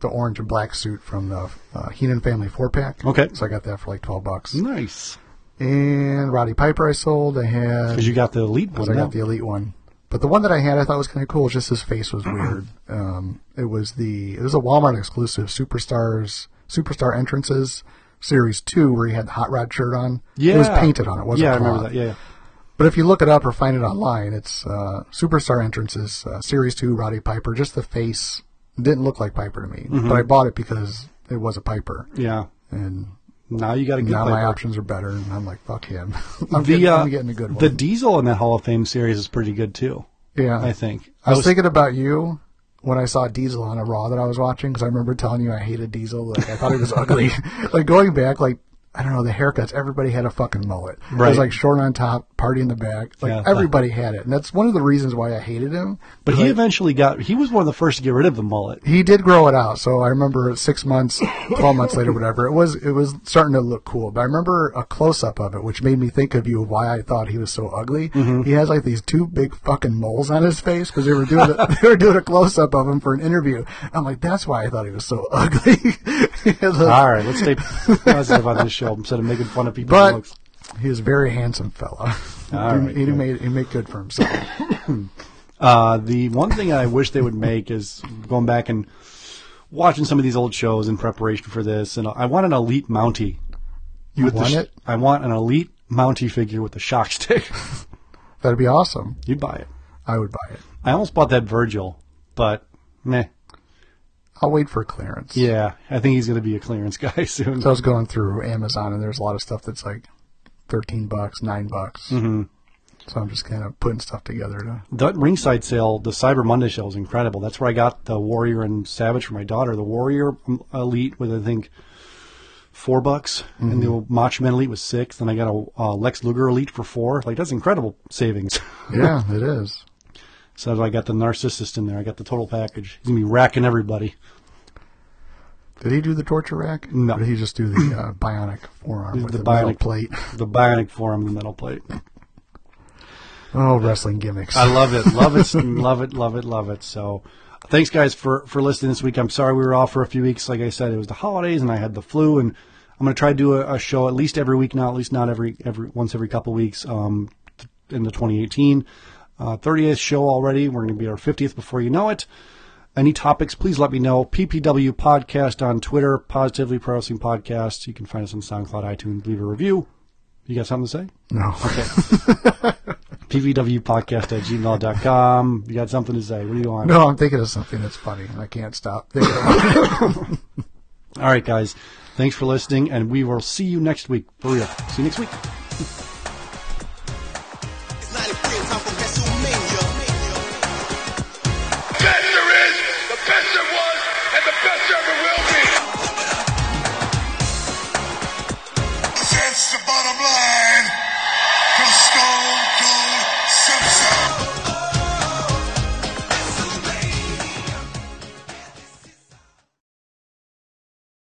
the orange and black suit from the uh, Heenan Family four pack. Okay. so I got that for like twelve bucks. Nice. And Roddy Piper I sold. I had Because you got the elite one. I got the elite one. But the one that I had, I thought was kind of cool. Just his face was weird. Um, it was the it was a Walmart exclusive Superstars Superstar Entrances Series Two, where he had the hot rod shirt on. yeah. it was painted on it. Wasn't yeah, I remember that. Yeah. But if you look it up or find it online, it's uh, Superstar Entrances uh, Series Two, Roddy Piper. Just the face didn't look like Piper to me, Mm-hmm. but I bought it because it was a Piper, Yeah. and Now you got a good now my options are better. And I'm like, fuck him. I'm, The getting, uh, I'm getting a good one. the Diesel in that Hall of Fame series is pretty good too. yeah, I think. I was, thinking about you when I saw Diesel on a Raw that I was watching because I remember telling you I hated Diesel. Like I thought he was ugly. like going back, like I don't know the haircuts. Everybody had a fucking mullet. It was like short on top, party in the back. Like Yeah. everybody had it, and that's one of the reasons why I hated him. But he Like, eventually got. He was one of the first to get rid of the mullet. he did grow it out. So I remember six months, twelve months later, whatever. It was it was starting to look cool. But I remember a close up of it, which made me think of you why I thought he was so ugly. Mm-hmm. He has like these two big fucking moles on his face because they were doing a, they were doing a close up of him for an interview. I'm like, that's why I thought he was so ugly. A- All right, let's stay positive on this show instead of making fun of people. but looks. he was a very handsome fella. All he, right, he made he made good for himself. Uh, the one thing I wish they would make is going back and watching some of these old shows in preparation for this, and I want an elite Mountie. You want sh- it? I want an elite Mountie figure with the shock stick. That'd be awesome. You'd buy it. I would buy it. I almost bought that Virgil, but meh. I'll wait for clearance. Yeah, I think he's going to be a clearance guy soon. So I was going through Amazon, and there's a lot of stuff that's like thirteen bucks, nine bucks. Mm-hmm. So I'm just kind of putting stuff together to. The ringside sale, the Cyber Monday sale is incredible. That's where I got the Warrior and Savage for my daughter. The Warrior Elite with I think four bucks, and the Macho Man Elite was six. Then I got a uh, Lex Luger Elite for four. Like that's incredible savings. Yeah, it is. So I got the Narcissist in there. I got the total package. He's gonna be racking everybody. Did he do the torture rack? No. Or did he just do the uh, bionic forearm with the the, metal bionic plate? the Bionic forearm, the metal plate. Oh, wrestling gimmicks. I love it, love it, love it, love it, love it. So, thanks guys for for listening this week. I'm sorry we were off for a few weeks. Like I said, it was the holidays and I had the flu, and I'm going to try to do a, a show at least every week now, at least not every every once every couple weeks. Um, in the 2018 uh, 30th show already. We're going to be our 50th before you know it. Any topics, please let me know. PPW Podcast on Twitter, Positively Pro Wrestling Podcast. You can find us on SoundCloud, iTunes. Leave a review. You got something to say? no. Okay. ppwpodcast at gmail.com. You got something to say? What do you want? No, I'm thinking of something that's funny, and I can't stop thinking about it. All right, guys. Thanks for listening, and we will see you next week. For real. See you next week.